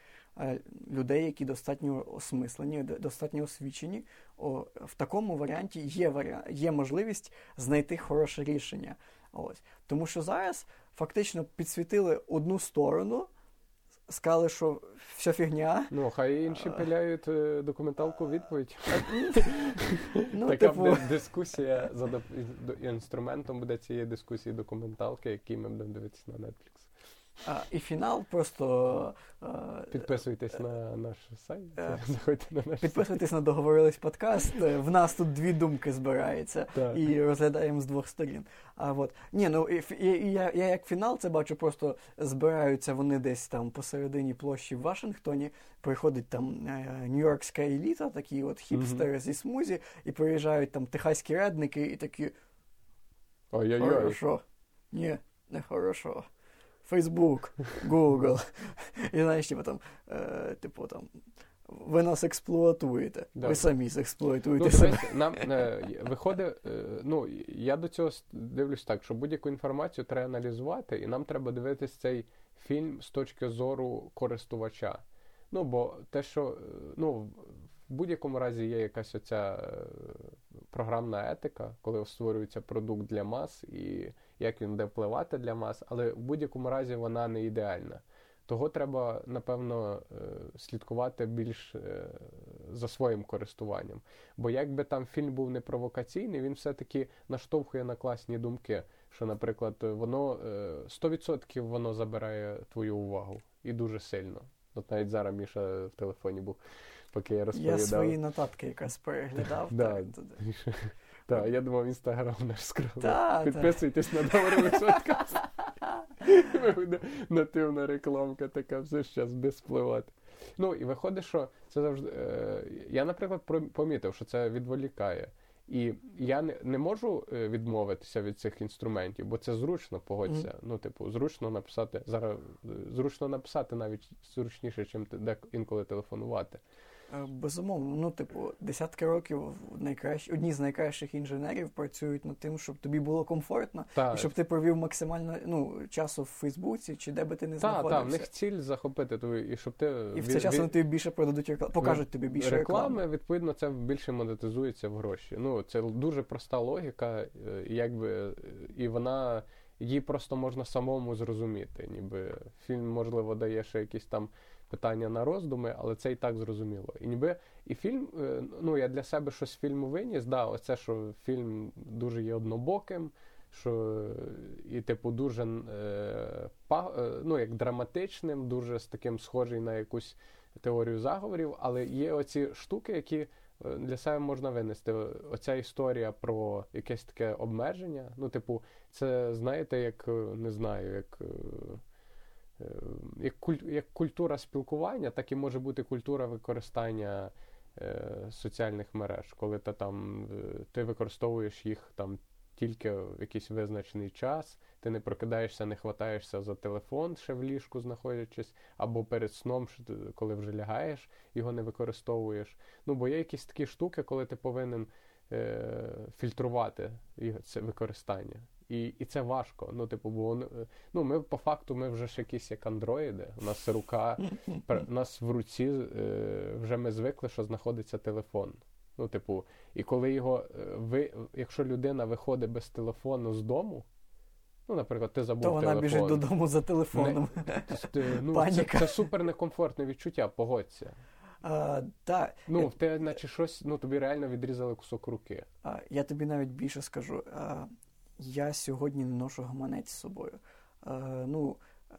людей, які достатньо осмислені, достатньо освічені, о, в такому варіанті є, варіа... є можливість знайти хороше рішення. Ось. Тому що зараз фактично підсвітили одну сторону, сказали, що все фігня. Ну, хай інші пиляють е, документалку відповідь. Ну, така типу, буде дискусія за інструментом буде цієї дискусії документалки, які ми будемо дивитися на Netflix. А, і фінал просто е, Підписуйтесь на наш сайт, е, заходьте на наш сайт. Підписуйтесь на договорились подкаст. Е, В нас тут дві думки збирається Так. і розглядаємо з двох сторін. А от ні, ну і, і, і я, я як фінал це бачу, просто збираються вони десь там посередині площі в Вашингтоні. Приходить там е, нью-йоркська еліта, такі от хіпстери зі смузі, і приїжджають там техаські редники, і такі Ой-ой-ой. хорошо. Ні, не хорошо. Фейсбук, Google. І знаєш, типу там, е, типу там. Ви нас експлуатуєте. Да. Ви самі експлуатуєте Ну, себе. нам е, виходить, е, ну я до цього дивлюсь так, що будь-яку інформацію треба аналізувати, і нам треба дивитись цей фільм з точки зору користувача. Ну, бо те, що е, ну, в будь-якому разі є якась оця е, програмна етика, коли створюється продукт для мас, і як він буде впливати для мас, але в будь-якому разі вона не ідеальна. Того треба, напевно, е, слідкувати більш е, за своїм користуванням. Бо якби там фільм був не провокаційний, він все-таки наштовхує на класні думки. Що, наприклад, воно е, 100% воно забирає твою увагу і дуже сильно. От навіть зараз Міша в телефоні був, поки я розповідав. Я свої нотатки якраз переглядав. Да. так, туди. Так, я думав, інстаграм наш та. Підписуйтесь на подкаст. Буде нативна рекламка така, все зараз без впливати. Ну і виходить, що це завжди. Е, я, наприклад, помітив, що це відволікає. І я не, не можу е, відмовитися від цих інструментів, бо це зручно, погодься. Мгм. Ну, типу, зручно написати. Зараз е, зручно написати навіть зручніше, ніж дек- інколи телефонувати. Е, Безумовно, ну, типу, десятки років найкращі, одні з найкращих інженерів працюють над тим, щоб тобі було комфортно, Так, і щоб ти провів максимально ну, часу в Фейсбуці чи де би ти не Так, так, в них ціль захопити твою, і щоб ти І в від- цей час вони тобі більше продадуть реклами, покажуть тобі більше реклами. реклами, відповідно, це більше монетизується в гроші. Ну, це дуже проста логіка, е, якби і вона її просто можна самому зрозуміти. Ніби фільм, можливо, дає ще якісь там питання на роздуми, але це і так зрозуміло. І ніби і фільм, е, ну я для себе щось фільму виніс, да, оце, що фільм дуже є однобоким. Що і, типу, дуже е, е, ну, як драматичним, дуже з таким схожий на якусь теорію заговорів, але є оці штуки, які для себе можна винести. Оця історія про якесь таке обмеження. Ну, типу, це знаєте, як не знаю, як. Е, Як, куль- як культура спілкування, так і може бути культура використання е, соціальних мереж, коли ти там е, ти використовуєш їх там тільки в якийсь визначений час, ти не прокидаєшся, не хватаєшся за телефон, ще в ліжку знаходячись, або перед сном, коли вже лягаєш, його не використовуєш. Ну, бо є якісь такі штуки, коли ти повинен е, фільтрувати це використання. І, і це важко. Ну, типу, бо вони- е, ну, ми по факту ми вже ж якісь як андроїди. У нас рука, у нас в руці е, вже ми звикли, що знаходиться телефон. Ну, типу, і коли його е, ви, якщо людина виходить без телефону з дому, Ну, наприклад, ти забув То вона телефон. біжить додому за телефоном. Ти- ну, це, Паніка. це супер некомфортне відчуття, погодься. А, та, Ну, в тебе наче щось, ну тобі реально відрізали кусок руки. а, я тобі навіть більше скажу. А, я сьогодні не ношу гаманець з собою. А, ну, е,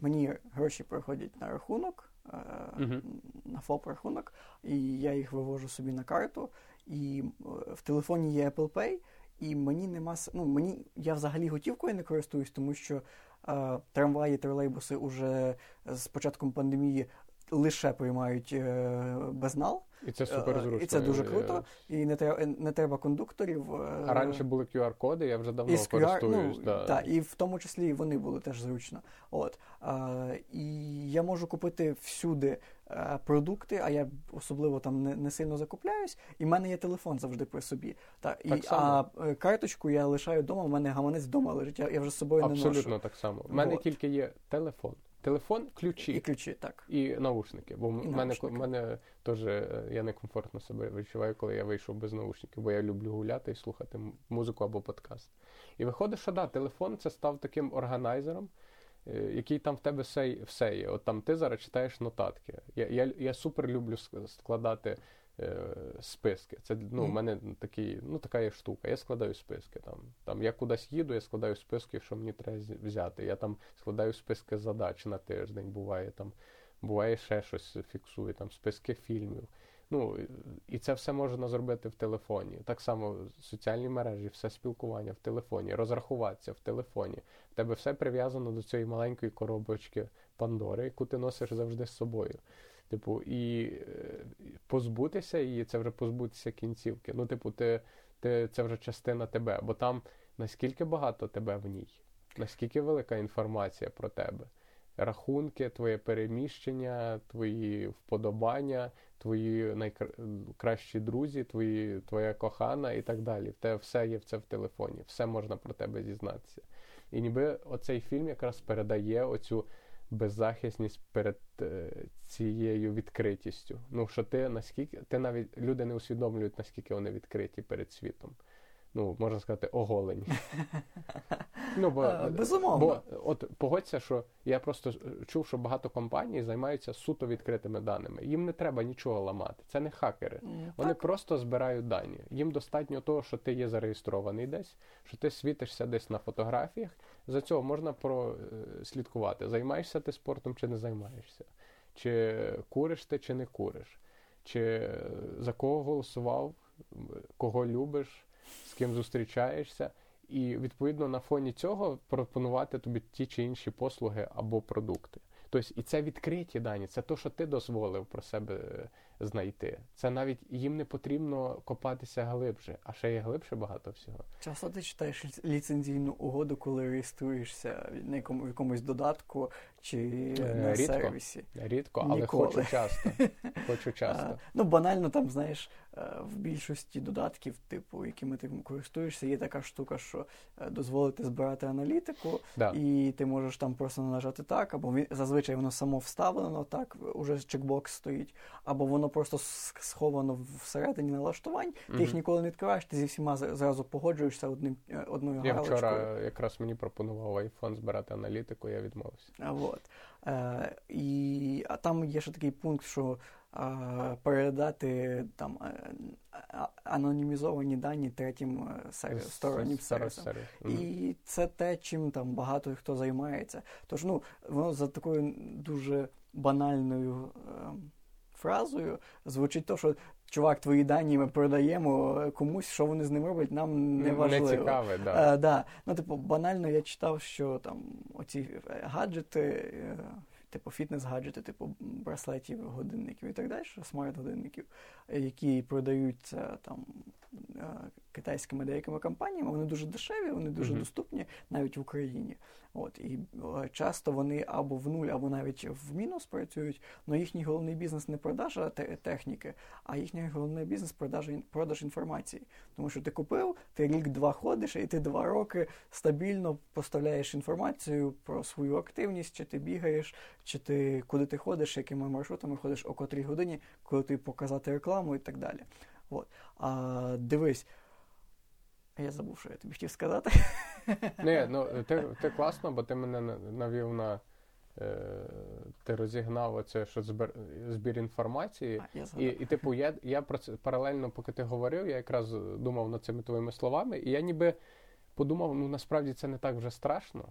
мені гроші приходять на рахунок, е, Мгм. на ФОП-рахунок, і я їх вивожу собі на карту. І е, в телефоні є Apple Pay, і мені нема ну, мені я взагалі готівкою не користуюсь, тому що е, трамваї, тролейбуси уже з початком пандемії лише приймають е, безнал, І це супер Е, зручно. і це дуже круто. і не треба не треба кондукторів. е, А раніше були QR-коди, я вже давно QR, користуюсь. ну, да. та, і в тому числі і вони були теж зручно. От, і я можу купити всюди е, продукти, а я особливо там не, не сильно закупляюсь, і в мене є телефон завжди при собі. Та, і, Так само. а е, карточку я лишаю вдома, в мене гаманець вдома лежить, я, я вже з собою не Абсолютно так само. У мене Вот. тільки є телефон. Телефон, ключі І ключі, так. і наушники. Бо І мене, наушники. мене теж е, я некомфортно себе відчуваю, коли я вийшов без наушників, бо я люблю гуляти і слухати музику або подкаст. І виходить, що да, телефон це став таким органайзером, е, який там в тебе все, все є. От там ти зараз читаєш нотатки. Я, я, я супер люблю складати списки. Це ну, у Мгм. мене такий, ну, така є штука. Я складаю списки. Там, там я кудись їду, я складаю списки, що мені треба взяти. Я там складаю списки задач на тиждень, буває там. Буває ще щось фіксую, там списки фільмів. Ну, і це все можна зробити в телефоні. Так само соціальні мережі, все спілкування в телефоні, розрахуватися в телефоні. В тебе все прив'язано до цієї маленької коробочки Пандори, яку ти носиш завжди з собою. Типу, і е, позбутися її, це вже позбутися кінцівки. Ну, типу, ти, ти, це вже частина тебе, бо там наскільки багато тебе в ній, наскільки велика інформація про тебе. Рахунки, твоє переміщення, твої вподобання, твої найкращі друзі, твої, твоя кохана і так далі. Тебе все є в це в телефоні, все можна про тебе дізнатися. І ніби оцей фільм якраз передає оцю беззахисність перед е, цією відкритістю. Ну, що ти наскільки ти навіть люди не усвідомлюють, наскільки вони відкриті перед світом. Ну, можна сказати, оголені. Ну, бо, Е, безумовно. бо от погодься, що я просто чув, що багато компаній займаються суто відкритими даними. Їм не треба нічого ламати. Це не хакери. М, Вони так. просто збирають дані. Їм достатньо того, що ти є зареєстрований десь, що ти світишся десь на фотографіях. За цього можна прослідкувати, займаєшся ти спортом чи не займаєшся, чи куриш ти, чи не куриш, чи е, за кого голосував, кого любиш, з ким зустрічаєшся. І відповідно на фоні цього пропонувати тобі ті чи інші послуги або продукти. Тобто, і це відкриті дані, це те, що ти дозволив про себе е, знайти. Це навіть їм не потрібно копатися глибше, а ще є глибше багато всього. Часто ти читаєш ліцензійну угоду, коли реєструєшся на якому, в якомусь додатку чи Е, на рідко. сервісі. Рідко, але Ніколи. хочу часто. Хочу часто. А, ну, банально там, знаєш, е, в більшості додатків, типу, якими ти користуєшся, є така штука, що е, дозволити збирати аналітику, Да. і ти можеш там просто нажати так, або зазвичай воно само вставлено так, уже чекбокс стоїть, або воно просто сховано всередині налаштувань, ти їх ніколи не відкриваєш, ти зі всіма зразу погоджуєшся одним е, одною Я галочкою. вчора якраз мені пропонував iPhone збирати аналітику, я відмовився. А, Вот. Е, і, а там є ще такий пункт, що е, передати там е, анонімізовані дані третім е, сервіс, стороннім сервісам. сервіс. І це те, чим там багато хто займається. Тож, ну, воно за такою дуже банальною е, фразою звучить то, що чувак, твої дані ми продаємо комусь, що вони з ним роблять, нам не важливо. Не цікаве, да. Е, да. Ну, типу, банально я читав, що там оці е, гаджети, е, типу фітнес-гаджети, типу браслетів, годинників і так далі, смарт-годинників, які продаються там китайськими деякими компаніями, вони дуже дешеві, вони дуже Мгм. доступні навіть в Україні. От, і е, часто вони або в нуль, або навіть в мінус працюють, але їхній головний бізнес не продажа техніки, а їхній головний бізнес продаж, продаж інформації. Тому що ти купив, ти рік-два ходиш, і ти два роки стабільно поставляєш інформацію про свою активність, чи ти бігаєш, чи ти куди ти ходиш, якими маршрутами ходиш, о котрій годині, коли ти показати рекламу і так далі. От. А дивись. Я забув, що я тобі хотів сказати. Ні, ну ти, ти класно, бо ти мене навів на. Е, ти розігнав оце, що збір, збір інформації. А, я І, і типу, я, я про це паралельно, поки ти говорив, я якраз думав над цими твоїми словами, і я ніби подумав, ну насправді це не так вже страшно.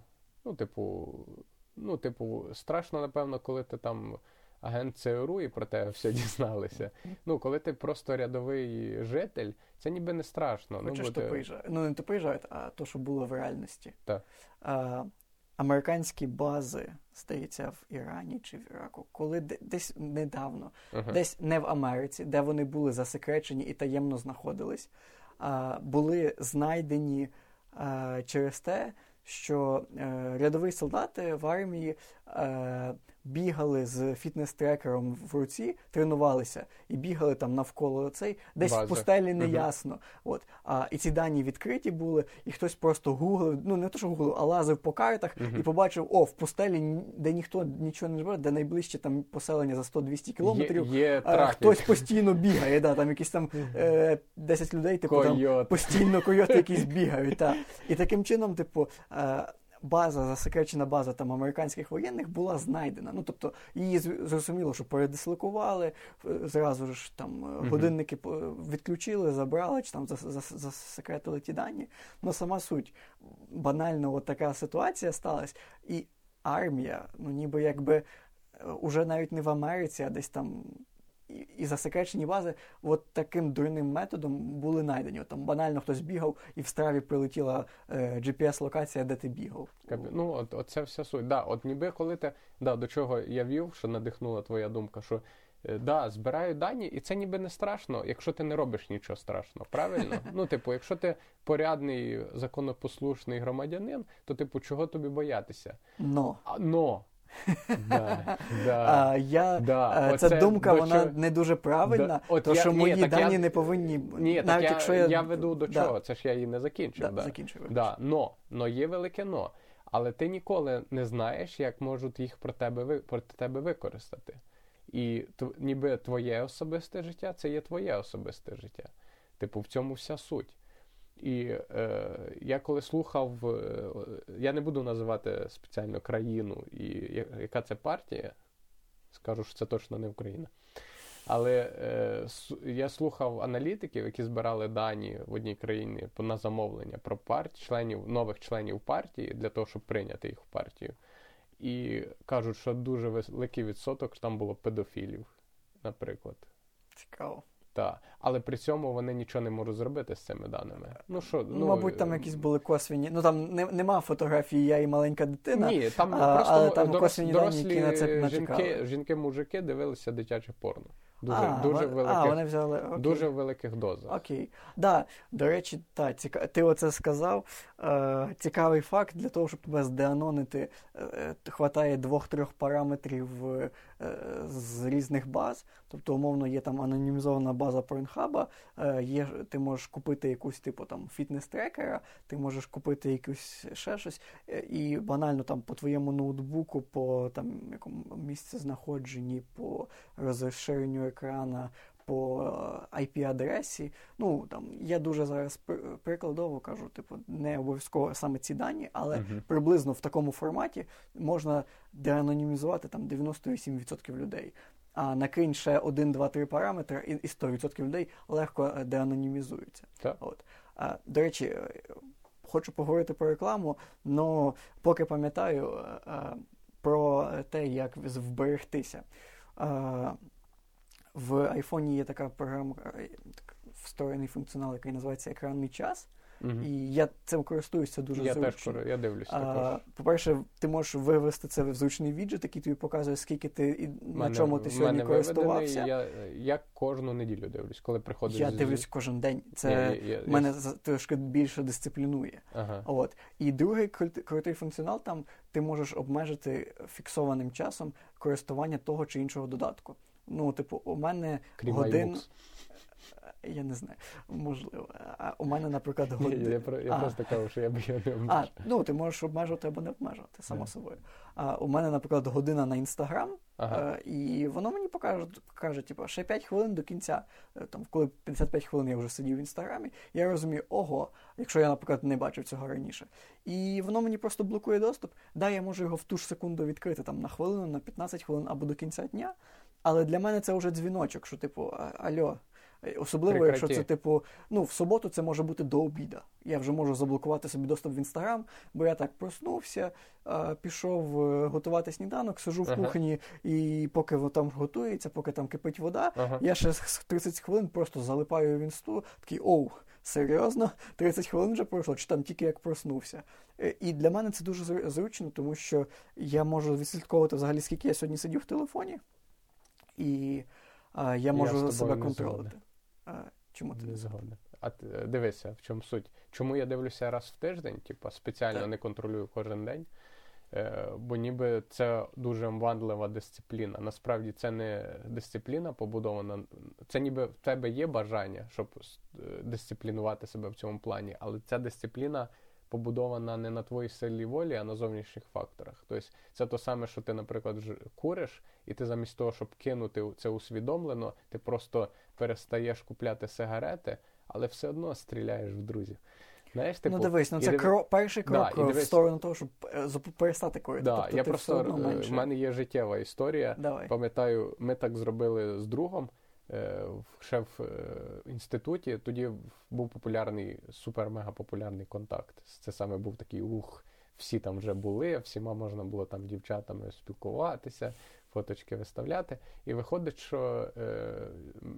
Ну, типу, ну, типу, страшно, напевно, коли ти там агент ЦРУ і про те все дізналися. Ну, коли ти просто рядовий житель, це ніби не страшно. Хочеш, ну, бо ти- поїжджають. Ну, не то поїжджають, а то, що було в реальності. Так. А, американські бази, здається, в Ірані чи в Іраку, коли де- десь недавно, Ага. десь не в Америці, де вони були засекречені і таємно знаходились, а, були знайдені а, через те, що е, рядові солдати в армії е, бігали з фітнес-трекером в руці, тренувалися і бігали там навколо цей, десь Бази. в пустелі неясно. От. А, і ці дані відкриті були, і хтось просто гуглив, ну не то, що гуглив, а лазив по картах Мгм. і побачив, о, в пустелі, де ніхто нічого не живе, де найближче там поселення за 100-200 кілометрів. Є, є А, хтось постійно бігає, да, там якісь там е, 10 людей, типу там постійно койоти якісь бігають. Та. І таким чином, типу, е, база, засекречена база там американських воєнних була знайдена. Ну тобто її зрозуміло, що передислокували, е, зразу ж там Мгм. годинники відключили, забрали чи там зас- зас- засекретили ті дані. Ну сама суть банально, от така ситуація сталася, і армія, ну ніби якби е, уже навіть не в Америці, а десь там. І, засекречені бази от таким дурним методом були знайдені. Там банально хтось бігав, і в страві прилетіла е, GPS-локація, де ти бігав. Ну, от, от це вся суть. Да, от ніби коли ти, да, до чого я вів, що надихнула твоя думка, що е, да, збираю дані, і це ніби не страшно, якщо ти не робиш нічого страшного, правильно? Ну, типу, якщо ти порядний, законопослушний громадянин, то, типу, чого тобі боятися? Но А, но. Да, да. я, да, е, ця оце думка, до вона чого- не дуже правильна, Да, тому що мої так я- дані не повинні Ні, навіть якщо я... я, веду до чого, це ж я її не закінчив. Да, Да. Да, но, но є велике но. Але ти ніколи не знаєш, як можуть їх про тебе, проти тебе використати. І ніби твоє особисте життя це є твоє особисте життя. Типу, в цьому вся суть. І е, я коли слухав, е, я не буду називати спеціально країну і яка це партія, скажу, що це точно не Україна. Але е, с- я слухав аналітиків, які збирали дані в одній країні на замовлення про партію, членів, нових членів партії для того, щоб прийняти їх в партію. І кажуть, що дуже великий відсоток там було педофілів, наприклад. Цікаво. Та. Але при цьому вони нічого не можуть зробити з цими даними. Ну що, Ну, мабуть, там е, якісь були косвені. Ну там не, нема фотографії я і маленька дитина. Ні, там а, просто але там дорос- косвені дані, які на це жінки, жінки-мужики дивилися дитяче порно. Дуже, а, дуже, великих, а, вони взяли. Окей. дуже великих дозах. Окей. Да, до речі, та, ціка... ти оце сказав. Е, цікавий факт для того, щоб тебе здеанонити, е, хватає двох-трьох параметрів е, з різних баз. Тобто, умовно, є там анонімізована база Pornhub, е, є, ти можеш купити якусь типу там фітнес-трекера, ти можеш купити якусь ще щось, е, і банально там по твоєму ноутбуку, по там якому місце знаходженні, по розширенню екрана, по е, IP-адресі. Ну там я дуже зараз прикладово кажу, типу, не обов'язково саме ці дані, але Мгм. приблизно в такому форматі можна деанонімізувати там 98% людей. А накинь ще 1, 2, 3 параметри, і, і 100% людей легко е, деанонімізуються. Так. От. А, до речі, е, хочу поговорити про рекламу, але поки пам'ятаю е, про те, як вберегтися. Е, В айфоні є така програма, е, встроєний функціонал, який називається екранний час. Мгм. І я цим користуюся дуже Я теж зручно. кор- я дивлюсь А, також. По-перше, ти можеш вивести це в зручний віджит, який тобі показує, скільки ти і на чому ти сьогодні мене користувався. Я, я кожну неділю дивлюсь, коли приходить. Я з- дивлюсь кожен день. Це Я- я- мене трошки більше дисциплінує. Ага. От. І другий крут- крутий функціонал там ти можеш обмежити фіксованим часом користування того чи іншого додатку. Ну, типу, у мене Крім годин. iBooks. Я не знаю, можливо. А у мене, наприклад, годин. Я, про- я А. просто кажу, що я б його не А, ну ти можеш обмежувати або не обмежувати, само Да. собою. А у мене, наприклад, година на інстаграм, Ага. Е, і воно мені покаже, покаже, типу, ще 5 хвилин до кінця. Е, Там, коли 55 хвилин я вже сидів в інстаграмі, я розумію, ого, якщо я, наприклад, не бачив цього раніше. І воно мені просто блокує доступ. Да, я можу його в ту ж секунду відкрити там на хвилину, на 15 хвилин або до кінця дня. Але для мене це вже дзвіночок, що, типу, альо. Особливо, якщо це, типу, ну, в суботу це може бути до обіда. Я вже можу заблокувати собі доступ в інстаграм, бо я так проснувся, пішов е, готувати сніданок, сижу в Ага. кухні, і поки там готується, поки там кипить вода, Ага. я ще з 30 хвилин просто залипаю в інсту, такий оу, серйозно? 30 хвилин вже пройшло, чи там тільки як проснувся. Е, І для мене це дуже зру- зручно, тому що я можу відслідковувати взагалі, скільки я сьогодні сидів в телефоні, і а, я можу тобою себе не контролювати. А, чому ти Не згоден. А е, дивися, в чому суть. Чому я дивлюся раз в тиждень, типа спеціально Так. не контролюю кожен день. Е, бо ніби це дуже омвандлива дисципліна. Насправді це не дисципліна побудована. Це ніби в тебе є бажання, щоб е, дисциплінувати себе в цьому плані, але ця дисципліна побудована не на твоїй силі волі, а на зовнішніх факторах. Тобто це то саме, що ти, наприклад, куриш, і ти замість того, щоб кинути це усвідомлено, ти просто перестаєш купляти сигарети, але все одно стріляєш в друзів. Знаєш, типу, ну дивись, ну це диви- кро... перший крок Да, в дивись- сторону того, щоб е, перестати курити. Да, тобто я просто е, в мене є життєва історія. Давай. Пам'ятаю, ми так зробили з другом ще в е, інституті. Тоді був популярний, супер-мега популярний контакт. Це саме був такий ух. Всі там вже були, всіма можна було там дівчатами спілкуватися, фоточки виставляти. І виходить, що е,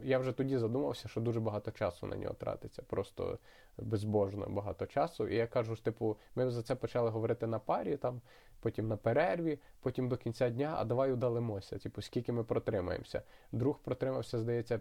я вже тоді задумався, що дуже багато часу на нього тратиться. Просто безбожно багато часу. І я кажу типу, ми за це почали говорити на парі, там, потім на перерві, потім до кінця дня, а давай удалимося. Типу, скільки ми протримаємося. Друг протримався, здається,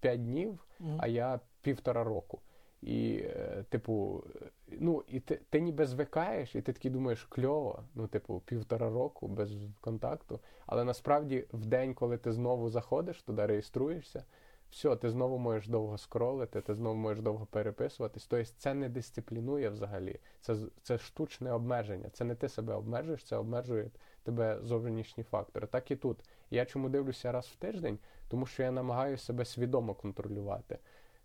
5 днів, Мгм. а я півтора року. І, е, типу, ну, і ти, ти ніби звикаєш, і ти такий думаєш, кльово, ну, типу, півтора року без контакту. Але насправді в день, коли ти знову заходиш туди, реєструєшся, все, ти знову можеш довго скролити, ти знову можеш довго переписуватись. Тобто це не дисциплінує взагалі. Це, це штучне обмеження. Це не ти себе обмежуєш, це обмежує тебе зовнішні фактори. Так і тут. Я чому дивлюся раз в тиждень, тому що я намагаюся себе свідомо контролювати.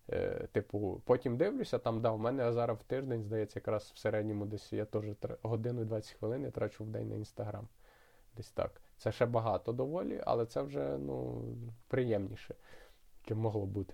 Е, типу, потім дивлюся, там да, у мене зараз в тиждень, здається, якраз в середньому десь я теж годину і 20 хвилин я трачу в день на інстаграм. Десь так. Це ще багато доволі, але це вже ну, приємніше, чим могло бути.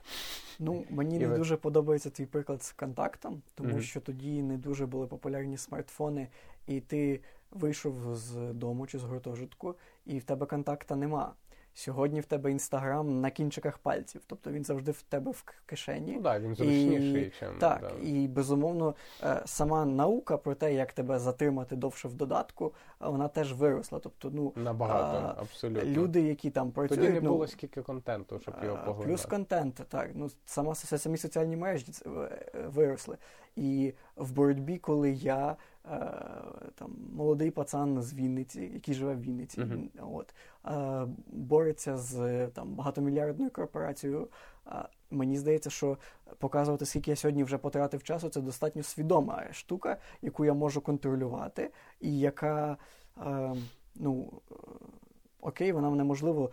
Ну, мені І не ви- дуже подобається твій приклад з контактом, тому Мгм. що тоді не дуже були популярні смартфони, і ти вийшов з дому чи з гуртожитку, і в тебе контакта нема. Сьогодні в тебе інстаграм на кінчиках пальців, тобто він завжди в тебе в кишені. Ну так, він зручніший, чим. Так, да. і безумовно, е, сама наука про те, як тебе затримати довше в додатку, е, вона теж виросла. Тобто, ну Набагато, а, абсолютно. люди, які там працюють, Тоді не ну, було скільки контенту, щоб його а, поглинати. Плюс контент, так. Ну, сама самі соціальні мережі е, виросли. І в боротьбі, коли я е, там молодий пацан з Вінниці, який живе в Вінниці, Мгм. от, е, бореться з там багатомільярдною корпорацією. Мені здається, що показувати, скільки я сьогодні вже потратив часу, це достатньо свідома штука, яку я можу контролювати, і яка, е, ну, е, окей, вона мене можливо.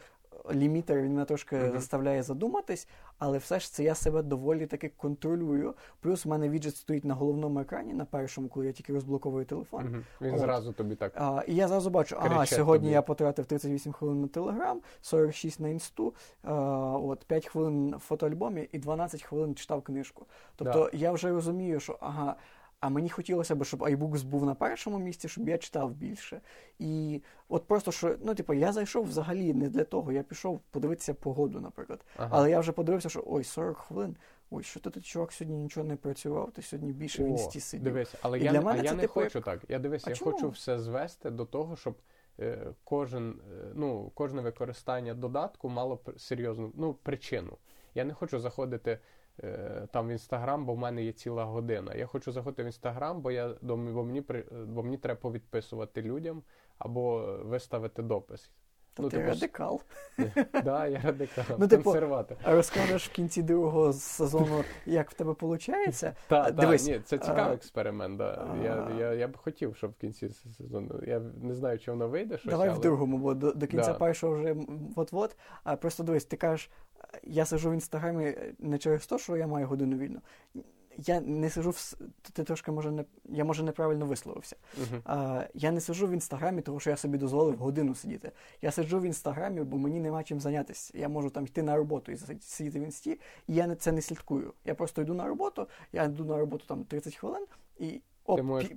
Лімітер він мене трошки Мгм. заставляє задуматись, але все ж це я себе доволі таки контролюю. Плюс у мене віджит стоїть на головному екрані, на першому, коли я тільки розблоковую телефон. Мгм. Він От. зразу тобі так. А, і я зразу бачу, ага, сьогодні тобі. я потратив 38 хвилин на Телеграм, 46 на інсту, а, от 5 хвилин в фотоальбомі і 12 хвилин читав книжку. Тобто я вже розумію, що ага. А мені хотілося б, щоб iBooks був на першому місці, щоб я читав більше. І от просто що, ну, типу, я зайшов взагалі не для того. Я пішов подивитися погоду, наприклад. Ага. Але я вже подивився, що ой, 40 хвилин. Ой, що ти тут, чувак, сьогодні нічого не працював, ти сьогодні більше в О, інсті сидів. Дивись, але І я, для не- мене а я це не типу хочу як- так. Я дивись, А я чому? хочу все звести до того, щоб е, кожен, е, ну, кожне використання додатку мало серйозну ну, причину. Я не хочу заходити там в інстаграм, бо в мене є ціла година. Я хочу заходити в інстаграм, бо я бо мені бо мені треба повідписувати людям або виставити допис. Та Ну, ти типу, радикал. Да, я радикал, Ну, типу, консерватор. Розкажеш в кінці другого сезону, як в тебе виходить? Та, та, дивись, ні, це цікавий а, експеримент. Да. Я, а, я, я б хотів, щоб в кінці сезону. Я не знаю, чи воно вийде щось. Давай але... в другому, бо до, до кінця Да. першого вже м, от-от. А просто дивись, ти кажеш, я сижу в інстаграмі не через те, що я маю годину вільну. Я не сижу в ти трошки може не я може неправильно висловився. Мгм. А, я не сиджу в інстаграмі, тому що я собі дозволив годину сидіти. Я сиджу в інстаграмі, бо мені нема чим зайнятися. Я можу там йти на роботу і сидіти в інсті, і я не- це не слідкую. Я просто йду на роботу, я йду на роботу там 30 хвилин і. Оп, Ти можеш пі-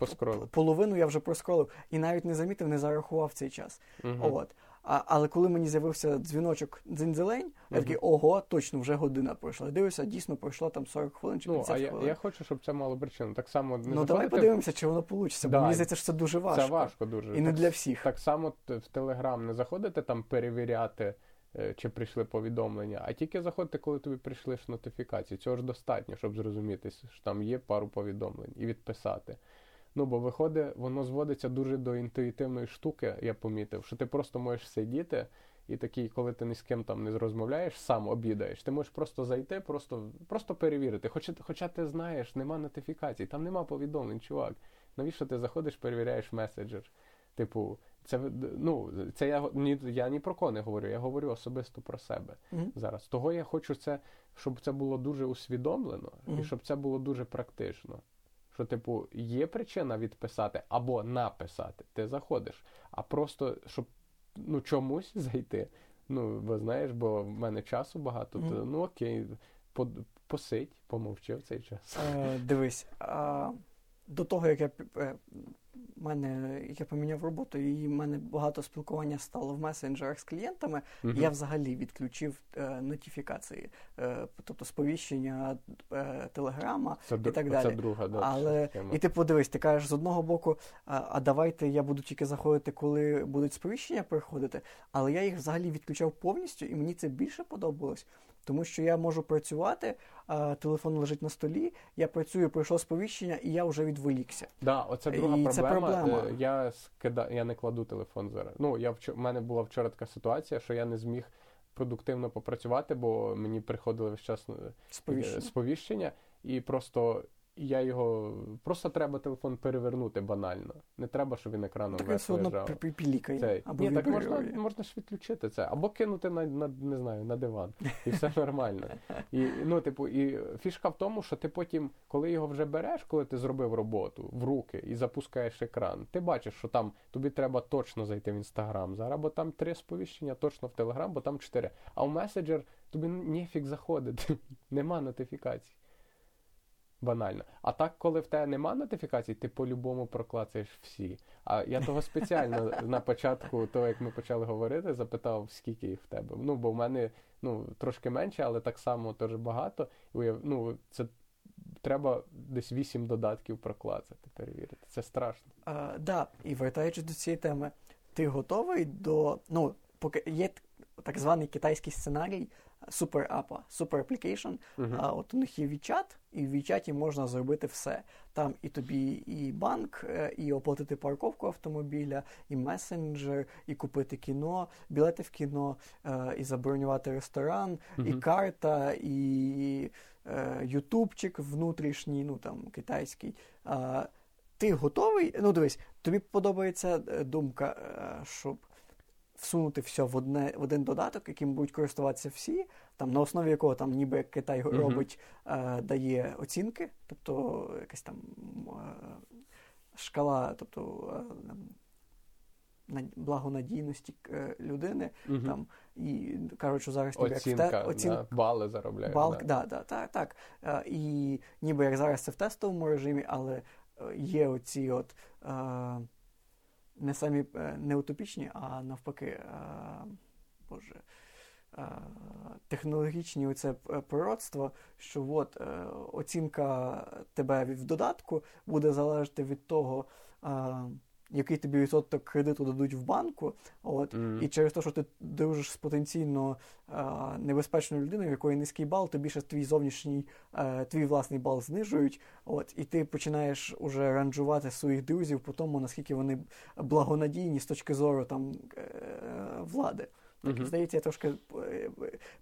половину я вже проскролив і навіть не замітив, не зарахував цей час. Мгм. От. А, але коли мені з'явився дзвіночок дзиньзелень, я такий, ого, точно, вже година пройшла. Дивлюся, дійсно пройшло там 40 хвилин чи Ну, а я, хвилин. я хочу, щоб це мало причину. Так само не ну давай заходити подивимося, чи воно вийде, бо Да, мені здається, що це дуже важко. Це важко дуже. І не так, для всіх. Так само в Телеграм не заходите там перевіряти, е, чи прийшли повідомлення, а тільки заходите, коли тобі прийшли ж нотифікації. Цього ж достатньо, щоб зрозуміти, що там є пару повідомлень і відписати. Ну, бо виходить, воно зводиться дуже до інтуїтивної штуки, я помітив, що ти просто можеш сидіти. І такий, коли ти ні з ким там не розмовляєш, сам обідаєш, ти можеш просто зайти, просто, просто перевірити. Хоча, хоча ти знаєш, нема нотифікацій, там нема повідомлень, чувак. Навіщо ти заходиш, перевіряєш меседжер? Типу, це ну, це я ні, я ні про кого не говорю, я говорю особисто про себе Мгм. зараз. Того я хочу це, щоб це було дуже усвідомлено Мгм. і щоб це було дуже практично. Що, типу, є причина відписати або написати, ти заходиш, а просто щоб ну, чомусь зайти. Ну, бо знаєш, бо в мене часу багато, то ну окей, по- посидь, помовчи в цей час. Е, дивись, а, до того, як я е, мене, як я поміняв роботу, і в мене багато спілкування стало в месенджерах з клієнтами, Мгм. я взагалі відключив е, нотифікації, е, тобто сповіщення е, телеграма це, і дру- так це далі. друга да, Але тема. і ти подивись, ти кажеш з одного боку, а, а давайте я буду тільки заходити, коли будуть сповіщення приходити. Але я їх взагалі відключав повністю, і мені це більше подобалось. Тому що я можу працювати, а телефон лежить на столі, я працюю, пройшло сповіщення, і я вже відволікся. Да, оце друга І це проблема. проблема. Е, Я скида... я не кладу телефон зараз. Ну, я вч... в мене була вчора така ситуація, що я не зміг продуктивно попрацювати, бо мені приходили весь час е, Сповіщення. сповіщення, і просто я його просто треба телефон перевернути банально. Не треба, щоб він екраном Так одно лежав. Цей. Або Ні, так можна, можна ж відключити це, або кинути на, на не знаю, на диван, і все нормально. І ну, типу, і фішка в тому, що ти потім, коли його вже береш, коли ти зробив роботу в руки і запускаєш екран, ти бачиш, що там тобі треба точно зайти в інстаграм зараз, бо там три сповіщення, точно в Телеграм, бо там чотири. А в меседжер тобі ніфіг заходити, нема нотифікацій. Банально. А так, коли в тебе нема нотифікацій, ти по-любому проклацаєш всі. А я того спеціально на початку, того як ми почали говорити, запитав, скільки їх в тебе. Ну, бо в мене ну, трошки менше, але так само теж багато. Ну, це треба десь вісім додатків проклацати, перевірити. Це страшно. А, да, і вертаючись до цієї теми, ти готовий до. Ну, поки є так званий китайський сценарій суперапа, супер application. Мгм. А от у них є WeChat, і в WeChat можна зробити все. Там і тобі і банк, е, і оплатити парковку автомобіля, і месенджер, і купити кіно, білети в кіно, е, і забронювати ресторан, і карта, і е, ютубчик внутрішній, ну там китайський. Ти готовий? Ну, дивись, тобі подобається думка, щоб всунути все в одне в один додаток, яким будуть користуватися всі, там на основі якого там ніби як Китай Мгм. робить, е, дає оцінки, тобто якась там е, шкала, тобто е, благонадійності е, людини. Мгм. Там і кажуть, що зараз ніби як в те, оцін... да, бали заробляють. Балк, да. да, да, так, так. Е, І ніби як зараз це в тестовому режимі, але е, є оці от е, не самі е, не утопічні, а навпаки, е, боже. е, Технологічні оце пророцтво, що от оцінка тебе в додатку буде залежати від того, який тобі відсоток кредиту дадуть в банку, от, Мгм. і через те, що ти дружиш з потенційно е, небезпечною людиною, в якої низький бал, тобі ще твій зовнішній, е, твій власний бал знижують, от, і ти починаєш уже ранжувати своїх друзів по тому, наскільки вони благонадійні з точки зору там, е, влади. Так, угу. здається, я трошки е,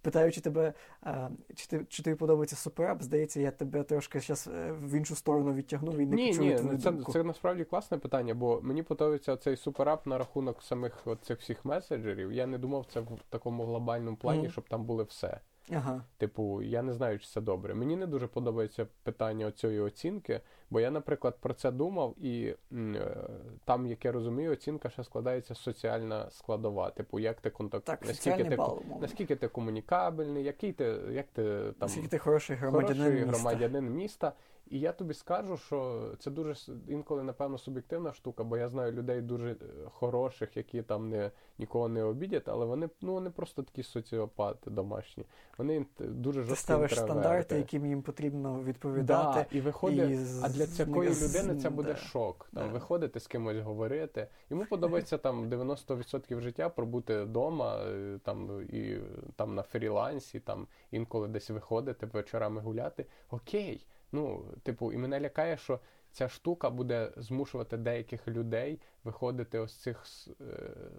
питаючи тебе, а, чи, ти, чи тобі подобається суперап, здається, я тебе трошки зараз в іншу сторону відтягнув і не Ні, почую ні, твою ну, це, думку. це насправді класне питання, бо мені подобається цей суперап на рахунок самих цих всіх меседжерів. Я не думав це в такому глобальному плані, угу. щоб там було все. Ага. Типу, я не знаю, чи це добре. Мені не дуже подобається питання цієї оцінки, бо я, наприклад, про це думав, і е, там, як я розумію, оцінка ще складається соціальна складова. Типу, як ти контакт... Так, наскільки ти, бал, наскільки ти комунікабельний, який ти, як ти там Наскільки ти хороший громадянин хороший міста. громадянин міста. І я тобі скажу, що це дуже інколи, напевно, суб'єктивна штука, бо я знаю людей дуже е, хороших, які там не нікого не обідять, але вони ну вони просто такі соціопати домашні. Вони дуже Ти ставиш інтроверти. стандарти, яким їм потрібно відповідати. Да, і виходить, і а для такої з- людини це буде да. шок. Там Да. виходити з кимось говорити. Йому подобається там 90% життя пробути вдома, е, там і там на фрілансі, там інколи десь виходити вечорами гуляти. Окей. Ну, типу, і мене лякає, що ця штука буде змушувати деяких людей виходити ось цих е,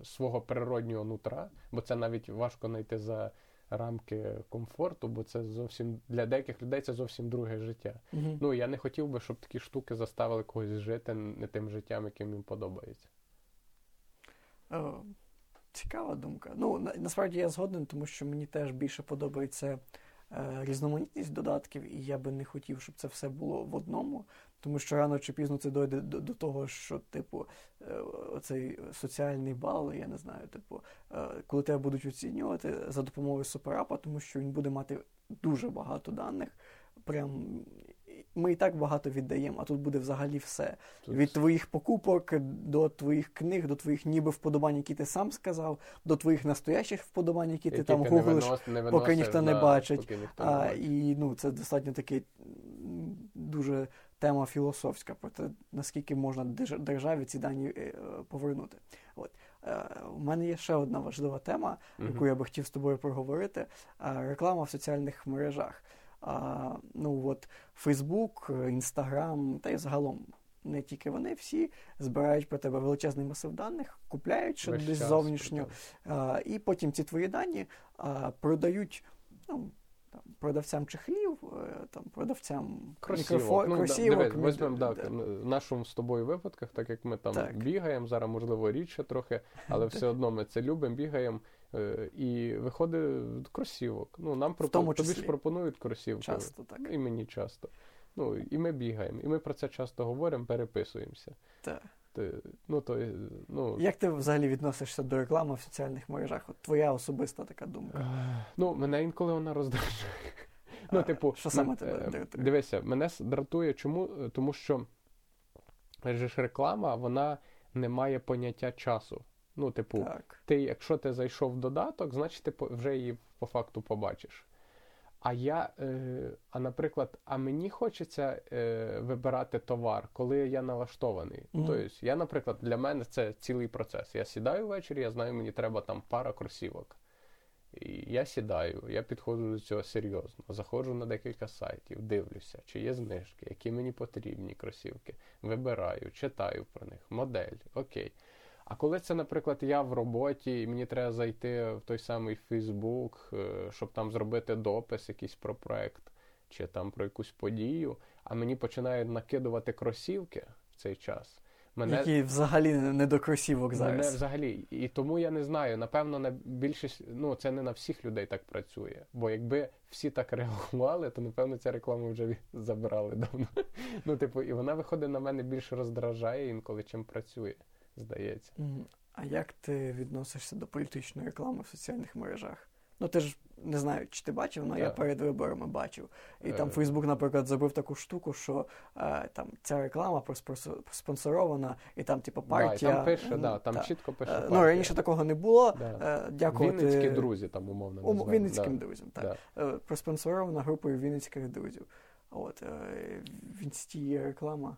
свого природнього нутра, бо це навіть важко знайти за рамки комфорту, бо це зовсім для деяких людей це зовсім друге життя. Мгм. Ну, я не хотів би, щоб такі штуки заставили когось жити не тим життям, яким їм подобається. О, цікава думка. Ну, на, насправді я згоден, тому що мені теж більше подобається е, різноманітність додатків, і я би не хотів, щоб це все було в одному. Тому що рано чи пізно це дойде до, до того, що, типу, цей оцей соціальний бал, я не знаю, типу, е, коли тебе будуть оцінювати за допомогою суперапа, тому що він буде мати дуже багато даних. Прям ми і так багато віддаємо, а тут буде взагалі все. Тут Від твоїх покупок до твоїх книг, до твоїх ніби вподобань, які ти сам сказав, до твоїх настоящих вподобань, які ти там гуглиш, винос- не поки ніхто не бачить. поки ніхто не А, і ну, це достатньо такий дуже тема філософська про те, наскільки можна держ- державі ці дані е, повернути. От. Е, У мене є ще одна важлива тема, яку я би хотів з тобою проговорити. Реклама в соціальних мережах. А, Ну от Фейсбук, Інстаграм, та й загалом. Не тільки вони всі збирають про тебе величезний масив даних, купляють ще десь зовнішньо, а, і потім ці твої дані а, продають ну, там, продавцям чехлів, е, там, продавцям Кросівок. Ну, кросівок, дивись, візьмемо да. так, в нашому з тобою випадках, так як ми там Так. бігаємо, зараз можливо рідше трохи, але все одно ми це любимо, бігаємо. Е, І виходить кросівок. Ну, нам пропо- тому тобі ж пропонують кросівки. Часто так. І мені часто. Ну, і ми бігаємо. І ми про це часто говоримо, переписуємося. Так. Ти, ну, то, ну, Як ти взагалі відносишся до реклами в соціальних мережах? От твоя особиста така думка. Е, Ну, мене інколи вона роздражає. Ну, типу, що саме мен- тебе е, дратує? Дивися, мене дратує чому? Тому що ж реклама, вона не має поняття часу. Ну, типу, Так. ти, якщо ти зайшов в додаток, значить ти вже її по факту побачиш. А я, е, а наприклад, а мені хочеться е, вибирати товар, коли я налаштований. Мгм. Тобто, я, наприклад, для мене це цілий процес. Я сідаю ввечері, я знаю, мені треба там пара кросівок. І я сідаю, я підходжу до цього серйозно, заходжу на декілька сайтів, дивлюся, чи є знижки, які мені потрібні кросівки, вибираю, читаю про них, модель, окей. А коли це, наприклад, я в роботі, і мені треба зайти в той самий Фейсбук, е, щоб там зробити допис якийсь про проект, чи там про якусь подію, а мені починають накидувати кросівки в цей час. Мене, Які взагалі не до кросівок Мене взагалі, і тому я не знаю. Напевно, на більшість, ну це не на всіх людей так працює. Бо якби всі так реагували, то напевно ця реклама вже забрали давно. Ну, типу, і вона виходить на мене більше роздражає інколи, чим працює, здається. А як ти відносишся до політичної реклами в соціальних мережах? Ну ти ж не знаю, чи ти бачив, але я перед виборами бачив. І там Е. Фейсбук, наприклад, зробив таку штуку, що е, там ця реклама проспонсорована, і там, типу, партія. Да, і там пише, м, да, там та. чітко пише. Е, партія. Ну, раніше такого не було. Да. Е, Дякувати Вінницькі друзі, там умовно Ум- Вінницьким да. друзям, так. Да. Проспонсорована групою вінницьких друзів. От, е, в інсті є реклама.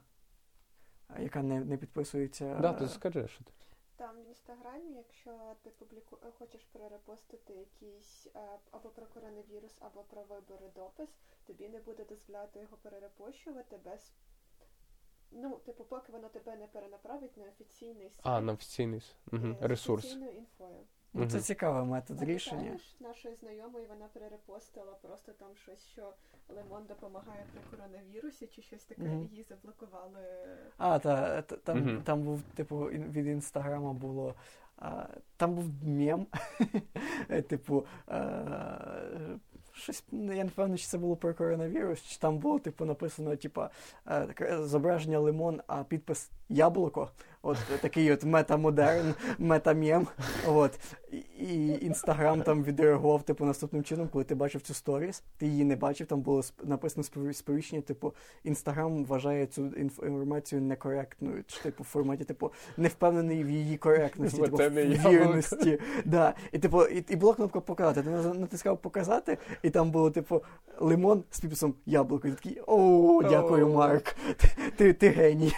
Яка не, не підписується. Да, ти скажи, що ти. Там в інстаграмі, якщо ти публіку... е, хочеш перерепостити якийсь е, або про коронавірус, або про вибори допис, тобі не буде дозволяти його перерепощувати без. Ну, типу, поки воно тебе не перенаправить на офіційний сайт А, на офіційний е, угу. з ресурс. офіційною інфою. Ну, це цікавий метод А рішення. пам'ятаєш нашої знайомої вона перерепостила просто там щось, що Лемон допомагає при коронавірусі, чи щось таке, і її заблокували. А, та, та- там, Мгм. там був, типу, від інстаграма було. А, там був мем. Е, типу, е, щось, я не впевнений, чи це було про коронавірус, чи там було, типу, написано, типа, е, зображення лимон, а підпис яблуко. От такий от метамодерн, метамем. От. І- інстаграм там відреагував, типу, наступним чином, коли ти бачив цю сторіс, ти її не бачив, там було написано спові- сповіщення, типу, інстаграм вважає цю інф- інформацію некоректною, чи типу в форматі, типу, не впевнений в її коректності, типу, в вірності. Да. І типу, і, і була кнопка показати. Ти натискав показати, і там було, типу, лимон з підписом яблуко. І такий, о, дякую, Марк. Ти, ти, геній.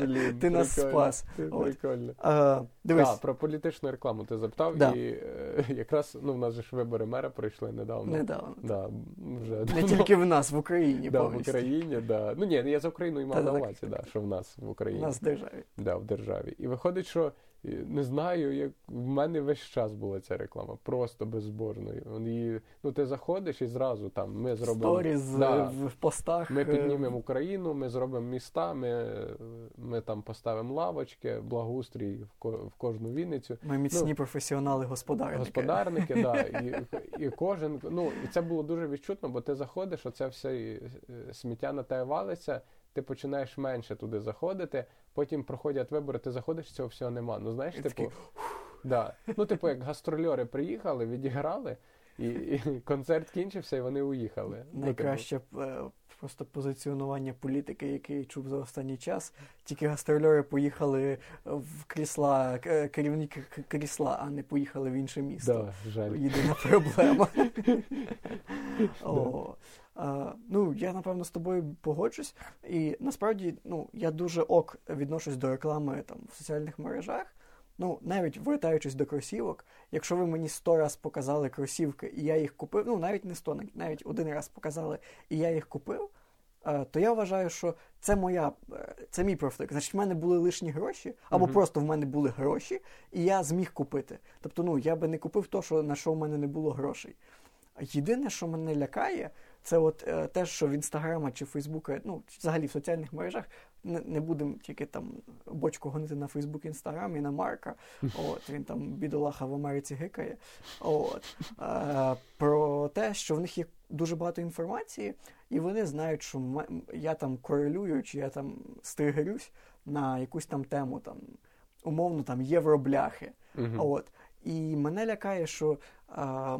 Блін, Ти нас спас. Прикольно. А, дивись, Так, про політичну рекламу ти запитав, Да. і е, якраз ну, в нас же ж вибори мера пройшли недавно. недавно. Да, вже Не давно. тільки в нас, в Україні да, в. Україні, да. Ну ні, я за Україну і мав на увазі, да, що в нас в У Україні. нас в державі. Да, в державі. І виходить, що не знаю, як в мене весь час була ця реклама, просто безбожно. І, ну, ти заходиш і зразу там ми зробимо. Сторіз Да. в постах. Ми е, піднімемо Україну, ми зробимо міста, ми, ми там поставимо лавочки, благоустрій в, ко- в кожну Вінницю. Ми міцні професіонали господарники. Ну, Господарники, да, і, і кожен, ну і це було дуже відчутно, бо ти заходиш, оце все е, сміття на тебе валиться, ти починаєш менше туди заходити, потім проходять вибори, ти заходиш, цього всього нема. Ну знаєш, І типу, да. ну, типу, як гастрольори приїхали, відіграли, і, і концерт кінчився, і вони уїхали. Ну, типу, Найкраще е, просто позиціонування політики, який чув за останній час. Тільки гастрольори поїхали в крісла, к- керівники крісла, а не поїхали в інше місто. да, жаль. Єдина проблема. А, ну, я напевно з тобою погоджусь. І насправді, ну, я дуже ок відношусь до реклами там в соціальних мережах. Ну, навіть вертаючись до кросівок, якщо ви мені сто раз показали кросівки, і я їх купив, ну навіть не сто, навіть один раз показали, і я їх купив, е, то я вважаю, що це моя, е, це мій профтик. Значить, в мене були лишні гроші, або Мгм. просто в мене були гроші, і я зміг купити. Тобто, ну я би не купив то, що на що в мене не було грошей. Єдине, що мене лякає, це от е, те, що в інстаграма чи Фейсбука, ну взагалі в соціальних мережах, не, не будемо тільки там бочку гонити на Фейсбук, Інстаграм і на Марка. От він там бідолаха в Америці гикає. От е, про те, що в них є дуже багато інформації, і вони знають, що м- я там корелюю, чи я там стригерюсь на якусь там тему, там умовно там євробляхи. От. І мене лякає, що а,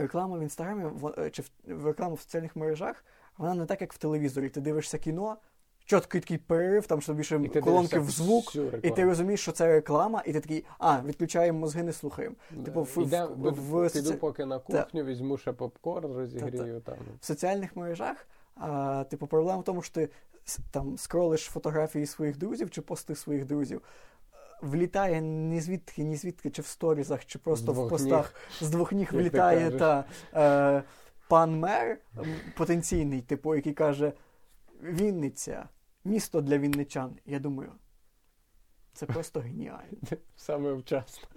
реклама в інстаграмі е, чи в, реклама в соціальних мережах, вона не так, як в телевізорі. Ти дивишся кіно, чіткий такий перерив, там що більше колонки в звук, і ти розумієш, що це реклама, і ти такий, а, відключаємо мозги, не слухаємо. Да. типу, в- Іде- в- в піду соці- поки на кухню, візьму ще попкорн, розігрію там. В соціальних мережах, а, типу, проблема в тому, що ти там скролиш фотографії своїх друзів чи пости своїх друзів. Влітає ні звідки, ні звідки, чи в сторізах, чи просто в постах з двох ніг як влітає та е, пан мер потенційний, типу, який каже: Вінниця, місто для вінничан. Я думаю, це просто геніально. Саме вчасно.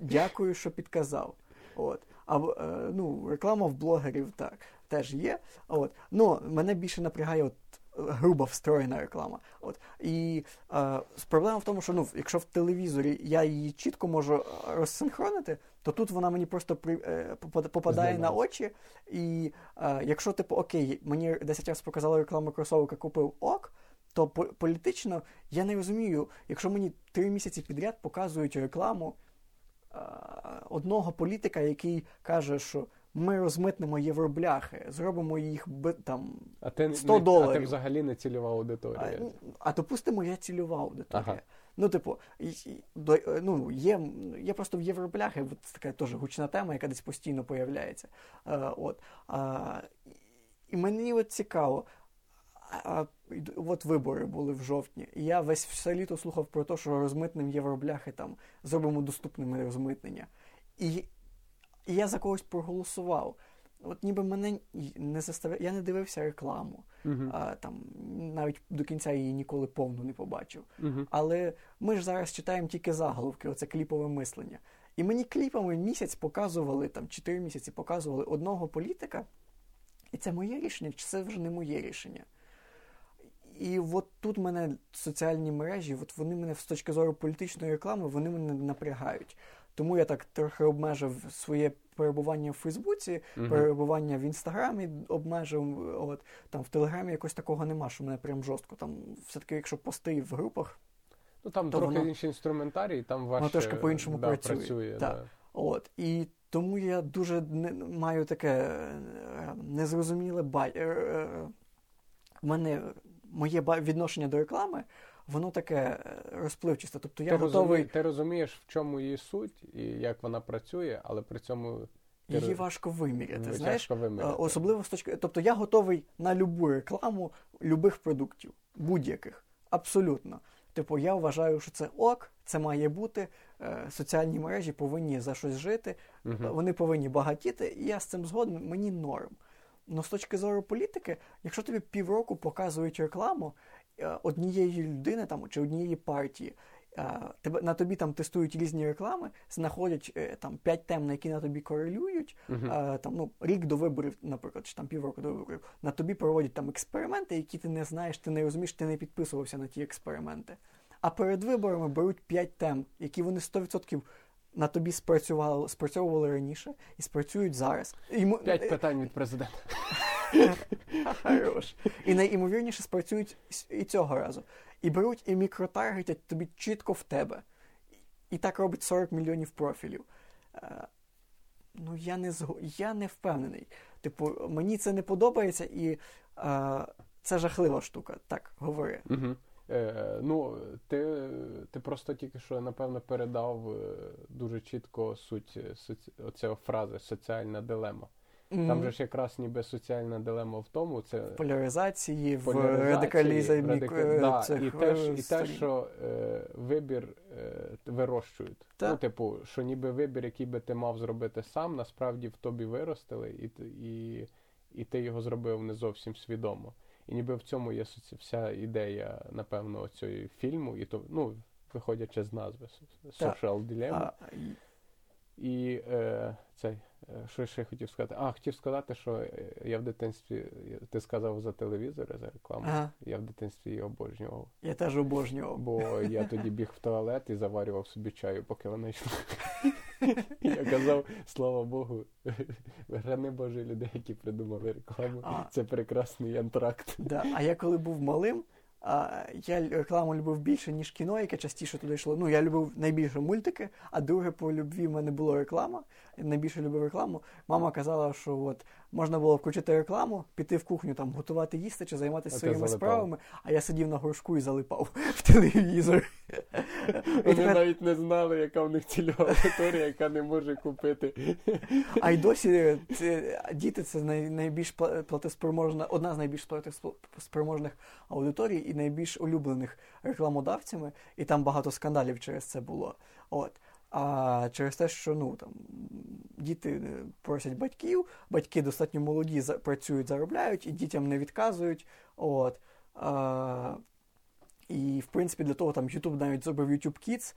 Дякую, що підказав. От. А е, ну, реклама в блогерів так теж є. От. Ну, мене більше напрягає от, грубо встроєна реклама. От. І е, проблема в тому, що ну, якщо в телевізорі я її чітко можу е, розсинхронити, то тут вона мені просто при, е, попад- попадає на очі. І е, якщо, типу, окей, мені 10 разів показали рекламу кросовка, купив ок. То політично я не розумію, якщо мені три місяці підряд показують рекламу е, одного політика, який каже, що ми розмитнемо євробляхи, зробимо їх там. А ти, 100 не, а ти взагалі не цільова аудиторія. ну, а допустимо, я цільова аудиторія. Ага. Ну, типу, ну, є, є просто в євробляхи, от така теж гучна тема, яка десь постійно появляється. Е, от. А, і- і мені от цікаво. а, от вибори були в жовтні. І я весь все літо слухав про те, що розмитним євробляхи там зробимо доступними розмитнення. І, і я за когось проголосував. От ніби мене не заставляє. Я не дивився рекламу, uh-huh. а, там навіть до кінця її ніколи повну не побачив. Uh-huh. Але ми ж зараз читаємо тільки заголовки, оце кліпове мислення. І мені кліпами місяць показували, там чотири місяці показували одного політика, і це моє рішення, чи це вже не моє рішення. І от тут мене соціальні мережі, от вони мене з точки зору політичної реклами, вони мене напрягають. Тому я так трохи обмежив своє перебування в Фейсбуці, uh-huh. перебування в інстаграмі обмежив. От там в Телеграмі якось такого нема, що мене прям жорстко. Там все-таки, якщо пости в групах. Ну там трохи воно, інший інструментарій, там важче воно трошки по-іншому да, працює. працює да. Да. От. І тому я дуже не, маю таке е, незрозуміле бай. Е, е, мене моє відношення до реклами воно таке е, розпливчасте. Тобто я ти готовий. Розуміє, ти розумієш, в чому її суть і як вона працює, але при цьому. Її важко виміряти, Важко знаєш, виміряти. особливо з точки. Тобто я готовий на любу рекламу любих продуктів, будь-яких. Абсолютно. Типу, я вважаю, що це ок, це має бути. Е, соціальні мережі повинні за щось жити, угу. вони повинні багатіти, і я з цим згоден, мені норм. Но з точки зору політики, якщо тобі півроку показують рекламу, Е, однієї людини там чи однієї партії. Е, тебе на тобі там тестують різні реклами, знаходять е, там п'ять тем, на які на тобі корелюють. Uh-huh. Там ну рік до виборів, наприклад, чи там півроку до виборів. На тобі проводять там експерименти, які ти не знаєш, ти не розумієш, ти не підписувався на ті експерименти. А перед виборами беруть п'ять тем, які вони 100% на тобі спрацювали, спрацьовували раніше і спрацюють зараз. П'ять питань від президента. Хорош. І найімовірніше спрацюють і цього разу. І беруть і мікротаргетять тобі чітко в тебе. І так робить 40 мільйонів профілів. Е, ну, я не зго... я не впевнений. Типу, мені це не подобається, і е, це жахлива штука. Так, говори. Угу. Е, Ну, ти ти просто тільки що, напевно, передав е, дуже чітко суть е, соці... оцього фрази соціальна дилема. Mm. Там же ж якраз ніби соціальна дилема в тому, це поляризації, в радикалізмі. Радика... Е, да, цих і, те, і те, що е, вибір е, вирощують. Так. Ну, типу, що ніби вибір, який би ти мав зробити сам, насправді в тобі виростили, і і, і ти його зробив не зовсім свідомо. І ніби в цьому є вся ідея, напевно, цього фільму, і то, ну, виходячи з назви Social Dilemma. А, і е, цей, е, що ще хотів сказати? А, хотів сказати, що е, я в дитинстві, ти сказав за телевізори, за рекламу. Ага. Я в дитинстві її обожнював. Я теж обожнював. Бо я тоді біг в туалет і заварював собі чаю, поки вона йшла. Я казав, слава Богу, грани Божі людей, які придумали рекламу. А. Це прекрасний антракт. Да. А я коли був малим. А, Я рекламу любив більше, ніж кіно, яке частіше туди йшло. Ну, я любив найбільше мультики, а друге по любві в мене було реклама. Я найбільше любив рекламу. Мама казала, що от можна було включити рекламу, піти в кухню, там готувати їсти чи займатися а своїми справами, а я сидів на горшку і залипав в телевізор. Вони навіть не знали, яка в них цільова аудиторія, яка не може купити. А й досі це, діти це найбільш платоспроможна, одна з найбільш платоспроможних аудиторій і найбільш улюблених рекламодавцями, і там багато скандалів через це було. От. А через те, що ну там діти просять батьків, батьки достатньо молоді працюють, заробляють і дітям не відказують. От. А, І в принципі для того там YouTube навіть зробив YouTube Kids,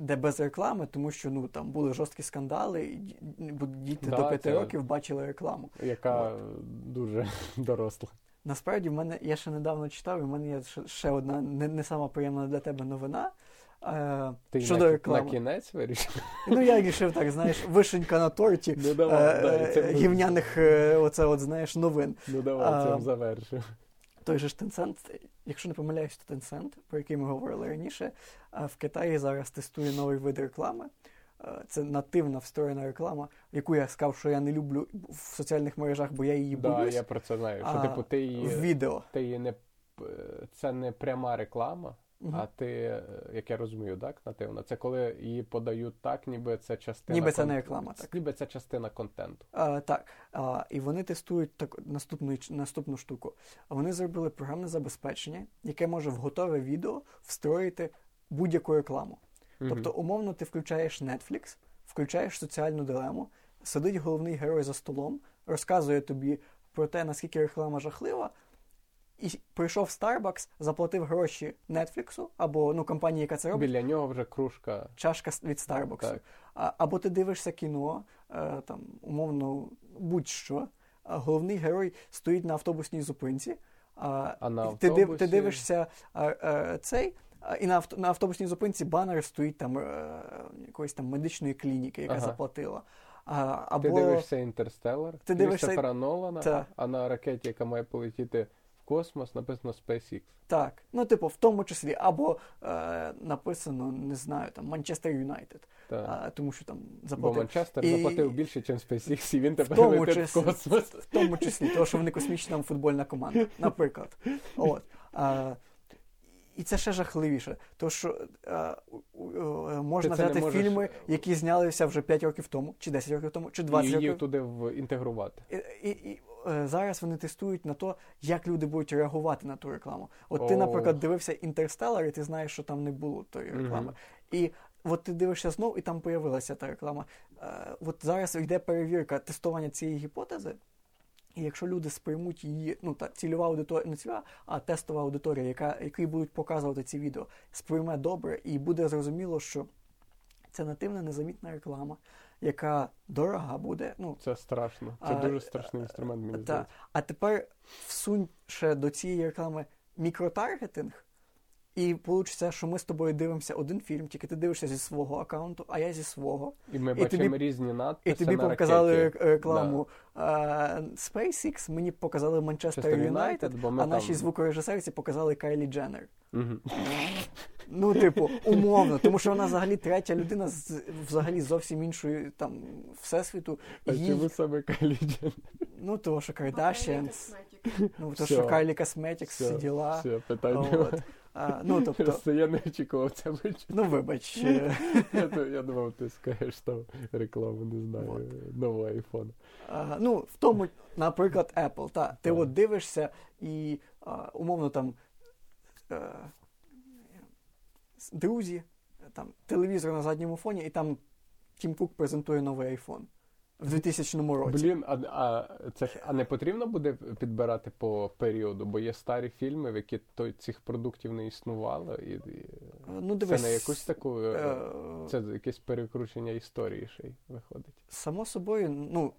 де без реклами, тому що ну там були жорсткі скандали, і діти да, до 5 років бачили рекламу. Яка От. дуже доросла. Насправді, в мене я ще недавно читав, і в мене є ще одна не, не сама приємна для тебе новина. Е, Ти щодо на, реклами. на кінець вирішив? Ну, я рішив так, знаєш, вишенька на торті ну, давай, е, дай, гівняних е, оце от, знаєш, новин. Ну давай, цим завершив. Той же ж Tencent, якщо не помиляюсь, то Tencent, про який ми говорили раніше, в Китаї зараз тестує новий вид реклами. Це нативна встроєна реклама, яку я сказав, що я не люблю в соціальних мережах, бо я її боюсь. Так, да, я про це знаю. Що, типу, ти її, в відео. Ти її не, Це не пряма реклама, Мгм. А ти, е, як я розумію, так, нативно, це коли її подають так, ніби це частина Ніби це кон- не реклама, так. Ніби це частина контенту. А, так, а, і вони тестують так, наступну, наступну штуку. Вони зробили програмне забезпечення, яке може в готове відео встроїти будь-яку рекламу. Мгм. Тобто, умовно, ти включаєш Netflix, включаєш соціальну дилему, сидить головний герой за столом, розказує тобі про те, наскільки реклама жахлива, і прийшов в Starbucks, заплатив гроші Netflix або ну, компанії, яка це робить, Біля нього вже кружка. чашка від Starbucks. Так. А, або ти дивишся кіно, е, там, умовно, будь-що, а головний герой стоїть на автобусній зупинці, а, А на і ти, див, ти дивишся а, е, цей, і на, авто, на автобусній зупинці банер стоїть там е, якоїсь там медичної клініки, яка Ага. заплатила. А, або... Ти дивишся Інтерстеллар, Ти дивишся- Нолана, Та. а на ракеті, яка має полетіти космос, написано SpaceX. Так, ну, типу, в тому числі, або е, написано, не знаю, там Манчестер Юнайтед, тому що там Бо. Манчестер І- заплатив більше, ніж SpaceX, і він В тепер тому, летить числі, в космос. в тому числі, тому що вони космічна футбольна команда, наприклад. От. А, і це ще жахливіше, тому що а, у- е, можна взяти можеш- фільми, які знялися вже 5 років тому, чи 10 років тому, чи 20 І її років. туди в- інтегрувати. І, і, і е, зараз вони тестують на то, як люди будуть реагувати на ту рекламу. От ти, наприклад, дивився Інтерстеллар, і ти знаєш, що там не було тої реклами. І от ти дивишся знов, і там появилася та реклама. Е, от зараз йде перевірка тестування цієї гіпотези. І якщо люди сприймуть її, ну та цільова аудиторія, не цільова, а тестова аудиторія, яка, які будуть показувати ці відео, сприйме добре, і буде зрозуміло, що це нативна незамітна реклама, яка дорога буде. Ну, Це страшно. Це А, дуже страшний інструмент, мені та. здається. А тепер всунь ще до цієї реклами мікротаргетинг, і вийде, що ми з тобою дивимося один фільм, тільки ти дивишся зі свого аккаунту, а я зі свого. І ми І бачимо тобі- різні І тобі на показали ракеті. рекламу е, SpaceX, мені показали Манчестер Юнайтед, а нашій там- звукорежисерці показали Кайлі Дженнер. Ну, типу, умовно, тому що вона взагалі третя людина з взагалі зовсім іншої там всесвіту. А Їй- чому саме Каліджан? ну, того, що Kardashians, ну, то, що Кайлі Cosmetics, всі діла. Все, питання. От. А, ну, тобто, Просто я не очікував це вичити. ну вибач, Я, я думав, ти скажеш там рекламу, не знаю, Вот. нового айфону. а, ну, в тому, наприклад, Apple, та, ти от дивишся і а, умовно там е, друзі, там телевізор на задньому фоні, і там Тім Кук презентує новий iPhone в 2000 році. Блін, а, а, це, ж- а не потрібно буде підбирати по періоду, бо є старі фільми, в які той, цих продуктів не існувало, і, і Ну, це не якусь таку. е, Це якесь перекручення історії ще й виходить. Само собою, ну,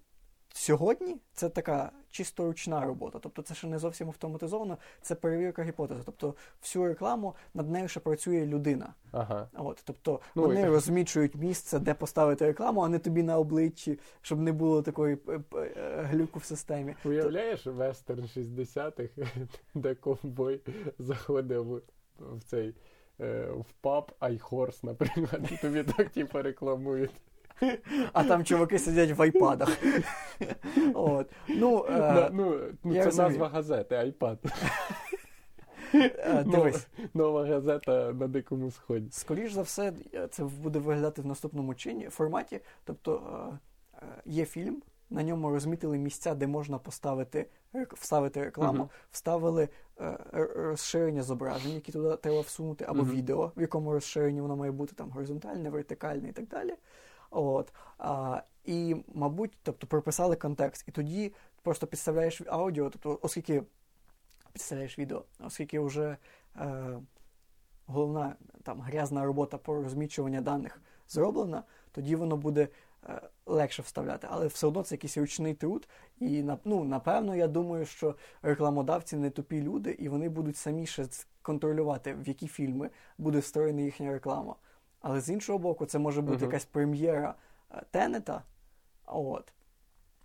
сьогодні це така чисто ручна робота. Тобто це ще не зовсім автоматизовано, це перевірка гіпотези. Тобто всю рекламу над нею ще працює людина. Ага. От, тобто Ну, вони і- розмічують місце, де поставити рекламу, а не тобі на обличчі, щоб не було такої е, е, глюку в системі. Уявляєш вестерн 60-х, де ковбой заходив в, цей е, в паб iHorse, наприклад, і тобі так типу рекламують. А там чуваки сидять в айпадах. От. Ну, е, ну, ну, це розумію. назва газети, iPad. е, дивись. Нова, газета на Дикому Сході. Скоріш за все, це буде виглядати в наступному чині форматі. Тобто е, е, є фільм, на ньому розмітили місця, де можна поставити вставити рекламу, Мгм. вставили розширення зображень, які туди треба всунути, або Мгм. відео, в якому розширенні воно має бути там горизонтальне, вертикальне і так далі. От. А, і, мабуть, тобто прописали контекст. І тоді просто підставляєш аудіо, тобто, оскільки підставляєш відео, оскільки вже е, головна там грязна робота по розмічуванню даних зроблена, тоді воно буде е, легше вставляти. Але все одно це якийсь ручний труд. І ну, напевно, я думаю, що рекламодавці не тупі люди, і вони будуть самі ще контролювати, в які фільми буде встроєна їхня реклама. Але з іншого боку, це може бути Мгм. якась прем'єра е, Тенета. От.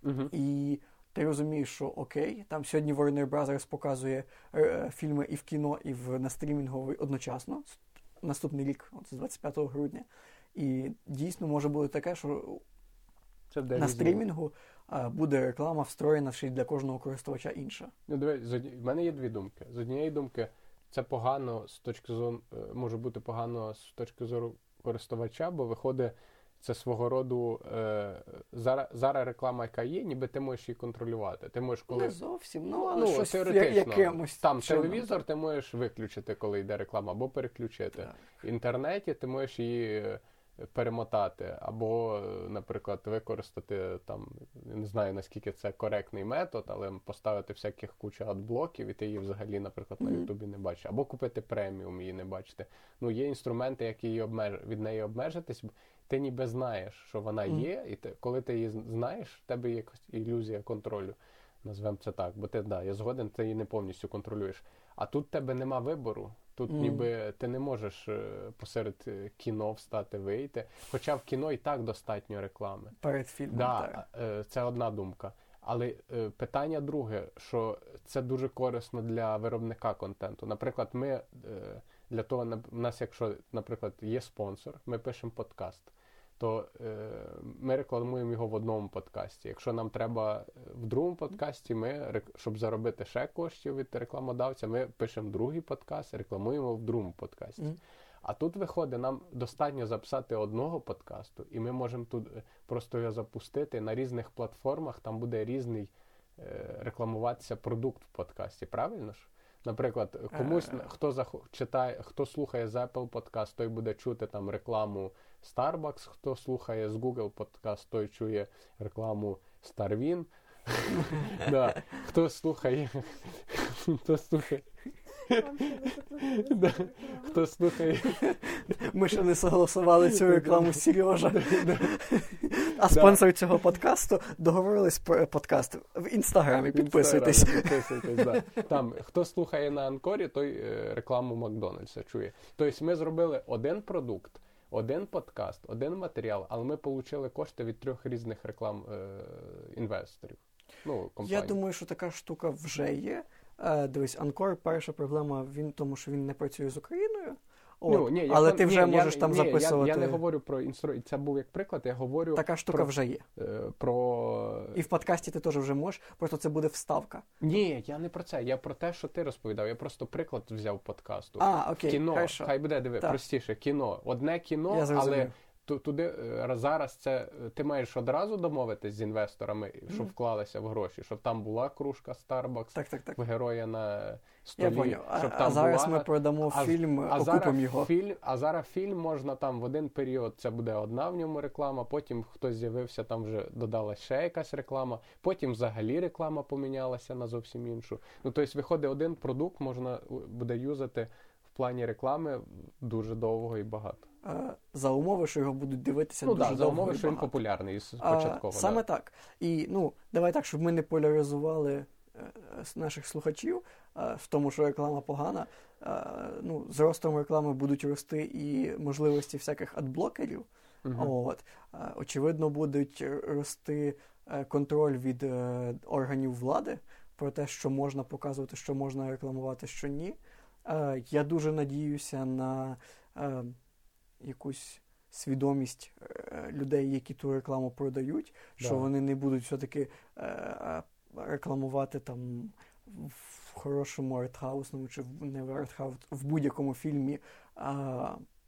Угу. І ти розумієш, що окей, там сьогодні Warner Brothers показує е, фільми і в кіно, і в на стрімінговий одночасно. Наступний рік, от з 25 грудня. І дійсно може бути таке, що Це на різні- стрімінгу е, буде реклама встроєна ще й для кожного користувача інша. Ну, дивись, в мене є дві думки. З однієї думки, це погано з точки зору е, може бути погано з точки зору користувача, бо виходить. Це свого роду е, зараз зараз реклама, яка є, ніби ти можеш її контролювати. Ти можеш коли Не зовсім, ну, але ну щось теоретично якимось там чином, телевізор, ти можеш виключити, коли йде реклама, або переключити. Так. В інтернеті ти можеш її перемотати, або, е, наприклад, використати там, не знаю наскільки це коректний метод, але поставити всяких куча адблоків, і ти її взагалі, наприклад, на Ютубі не бачиш, або купити преміум її не бачити. Ну, є інструменти, які її обмеж... від неї обмежитись. Ти ніби знаєш, що вона є, і ти, коли ти її знаєш, в тебе є якась ілюзія контролю. Назвемо це так, бо ти да, я згоден, ти її не повністю контролюєш. А тут тебе нема вибору. Тут mm. ніби ти не можеш е, посеред е, кіно встати, вийти. Хоча в кіно і так достатньо реклами. Перед фільмом. Да, так. е, це одна думка. Але питання друге, що це дуже корисно для виробника контенту. Наприклад, ми для того, у нас, якщо, наприклад, є спонсор, ми пишемо подкаст, то е, ми рекламуємо його в одному подкасті. Якщо нам треба е, в другому подкасті, ми, щоб заробити ще коштів від рекламодавця, ми пишемо другий подкаст, рекламуємо в другому подкасті. Мгм. А тут виходить, нам достатньо записати одного подкасту, і ми можемо тут е, просто його запустити на різних платформах. Там буде різний е, рекламуватися продукт в подкасті. Правильно ж? Наприклад, комусь Е. хто захо- читає, хто слухає з Apple подкаст, той буде чути там рекламу Starbucks, хто слухає з Google подкаст, той чує рекламу Starwin. Да. Хто слухає, хто слухає, Да. хто слухає Ми ще не согласували цю рекламу Сережа. А спонсор цього подкасту договорились про подкаст в інстаграмі. Підписуйтесь. Там хто слухає на Анкорі, той е, рекламу Макдональдса чує. Тобто ми зробили один продукт, один подкаст, один матеріал, але ми отримали кошти від трьох різних реклам е, інвесторів. Ну, компаній. Я думаю, що така штука вже є. Е, Дивись, Анкор, перша проблема він тому, що він не працює з Україною. От, Ну, ні, я але ти вже ні, можеш я, там ні, записувати. Я, я не говорю про інструмент, Це був як приклад, я говорю Така штука про- вже є. е, про. І в подкасті ти теж вже можеш, просто це буде вставка. Ні, я не про це. Я про те, що ти розповідав. Я просто приклад взяв подкасту. А, окей, кіно, хорошо. хай буде диви, Так. простіше, кіно. Одне кіно, але туди е, зараз це е, ти маєш одразу домовитись з інвесторами, щоб вклалися в гроші, щоб там була кружка Starbucks Так, так, так. в героя на Я столі. А, щоб а там зараз була... ми продамо а- фільм, а зараз його. Фільм, а зараз фільм можна там в один період це буде одна в ньому реклама, потім хтось з'явився, там вже додалась ще якась реклама, потім взагалі реклама помінялася на зовсім іншу. Ну тобто виходить один продукт, можна буде юзати в плані реклами дуже довго і багато. Е, За умови, що його будуть дивитися ну дуже так, за умови, що він популярний А, початково. Саме да. так. І ну, давай так, щоб ми не поляризували е, наших слухачів е, в тому, що реклама погана. Е, Ну, з ростом реклами будуть рости і можливості всяких адблокерів. Мгм. От. Е, Очевидно, будуть рости е, контроль від е, органів влади про те, що можна показувати, що можна рекламувати, що ні. Е, Я дуже надіюся на е, якусь свідомість е, людей, які ту рекламу продають, що вони не будуть все-таки е, е, рекламувати там в хорошому артхаусному чи не в артхаус, в будь-якому фільмі.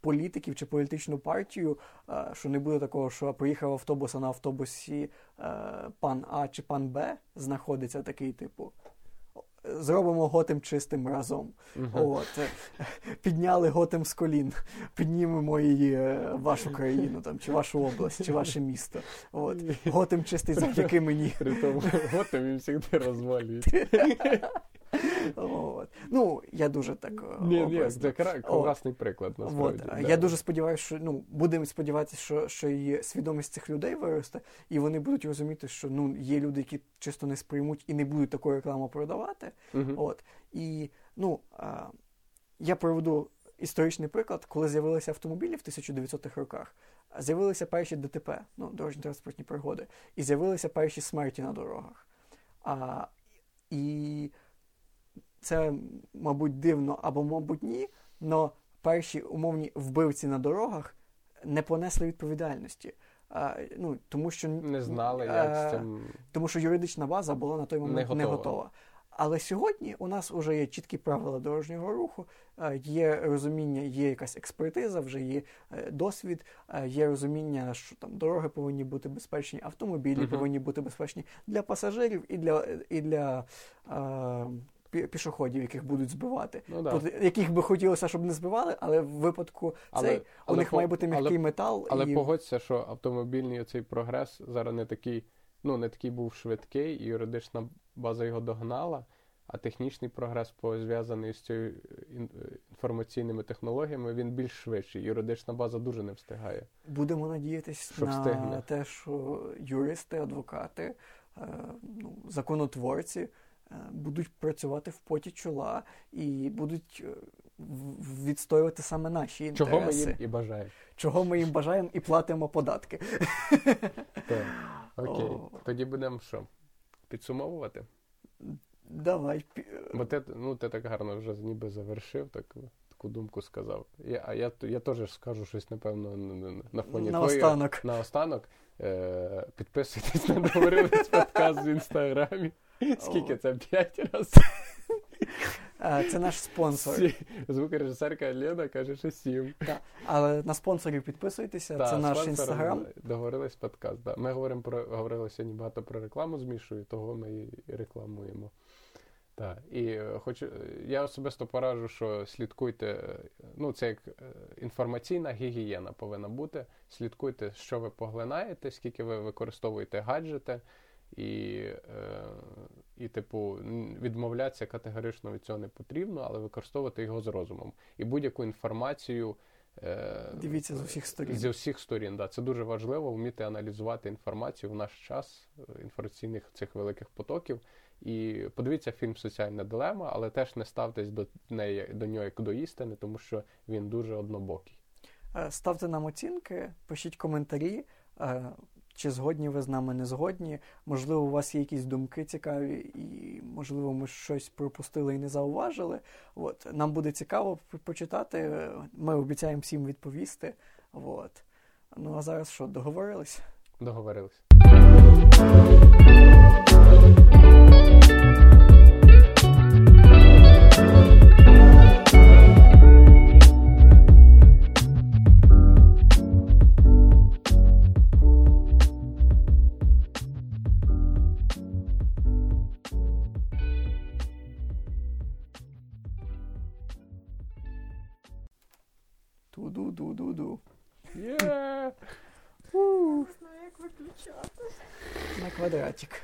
Політиків чи політичну партію, що не буде такого, що приїхав автобус, а на автобусі пан А чи пан Б знаходиться такий, типу. Зробимо готем чистим разом. Мгм. От, підняли готем з колін, піднімемо її е, вашу країну, там, чи вашу область, чи ваше місто. От. Готем чистий завдяки мені. При тому готем він завжди розвалюють. От. Ну, я дуже так. е, Ні, ні, це класний приклад, От. насправді. е, да. Я дуже сподіваюся, що ну, будемо сподіватися, що, що і свідомість цих людей виросте, і вони будуть розуміти, що ну, є люди, які чисто не сприймуть і не будуть таку рекламу продавати. Мгм. От. І ну, а, я проведу історичний приклад, коли з'явилися автомобілі в 1900-х роках, з'явилися перші ДТП, ну, дорожньо-транспортні пригоди, і з'явилися перші смерті на дорогах. А, і це, мабуть, дивно або, мабуть, ні, але перші умовні вбивці на дорогах не понесли відповідальності. А, ну, тому що Не знали, як з цим. тому що юридична база була на той момент Не не готова. готова. Але сьогодні у нас вже є чіткі правила дорожнього руху, є розуміння, є якась експертиза, вже є е, досвід, є розуміння, що там дороги повинні бути безпечні, автомобілі Мгм. повинні бути безпечні для пасажирів і для, і для е, пішоходів, яких будуть збивати. Ну, да. Тобто, яких би хотілося, щоб не збивали, але в випадку Але- цей у них по- має бути м'який але- метал. Але і... погодься, що автомобільний цей прогрес зараз не такий, ну не такий був швидкий, і юридична база його догнала, а технічний прогрес пов'язаний з цією ін- інформаційними технологіями, він більш швидший. Юридична база дуже не встигає. Будемо надіятися Що на встигне. те, що юристи, адвокати, е, ну, законотворці будуть працювати в поті чола і будуть е, відстоювати саме наші інтереси. Чого ми їм і бажаємо. Чого ми їм бажаємо і платимо податки. Так. Окей. О. Тоді будемо що? Підсумовувати? Давай. Бо ти, ну, ти так гарно вже ніби завершив, так, таку думку сказав. Я, а я, я теж скажу щось, напевно, на, на, на фоні На твоєї. останок. На останок. Е, підписуйтесь на договорились подкаст в інстаграмі. Скільки це? П'ять разів? Це наш спонсор. Сі- Звукорежисерка Лена каже, що сім. Так. Але на спонсорів підписуйтеся. Та, Це наш інстаграм. Договорились подкаст. Да. Ми говоримо про говорили сьогодні багато про рекламу з Мішою, того ми і рекламуємо. Так. І е, хочу, я особисто пораджу, що слідкуйте, е, ну це як інформаційна гігієна повинна бути. Слідкуйте, що ви поглинаєте, скільки ви використовуєте гаджети, і, е, і типу, відмовлятися категорично від цього не потрібно, але використовувати його з розумом. І будь-яку інформацію. е, Дивіться з усіх сторін. Зі всіх сторін, да. Це дуже важливо вміти аналізувати інформацію в наш час е, інформаційних цих великих потоків. І подивіться фільм Соціальна дилема, але теж не ставтесь до неї до нього як до істини, тому що він дуже однобокий. Ставте нам оцінки, пишіть коментарі. Чи згодні ви з нами не згодні? Можливо, у вас є якісь думки цікаві, і можливо, ми щось пропустили і не зауважили. От нам буде цікаво почитати. Ми обіцяємо всім відповісти. От. Ну а зараз що, договорились? Договорились. Ту-ду-ду-ду-ду. Квадратик.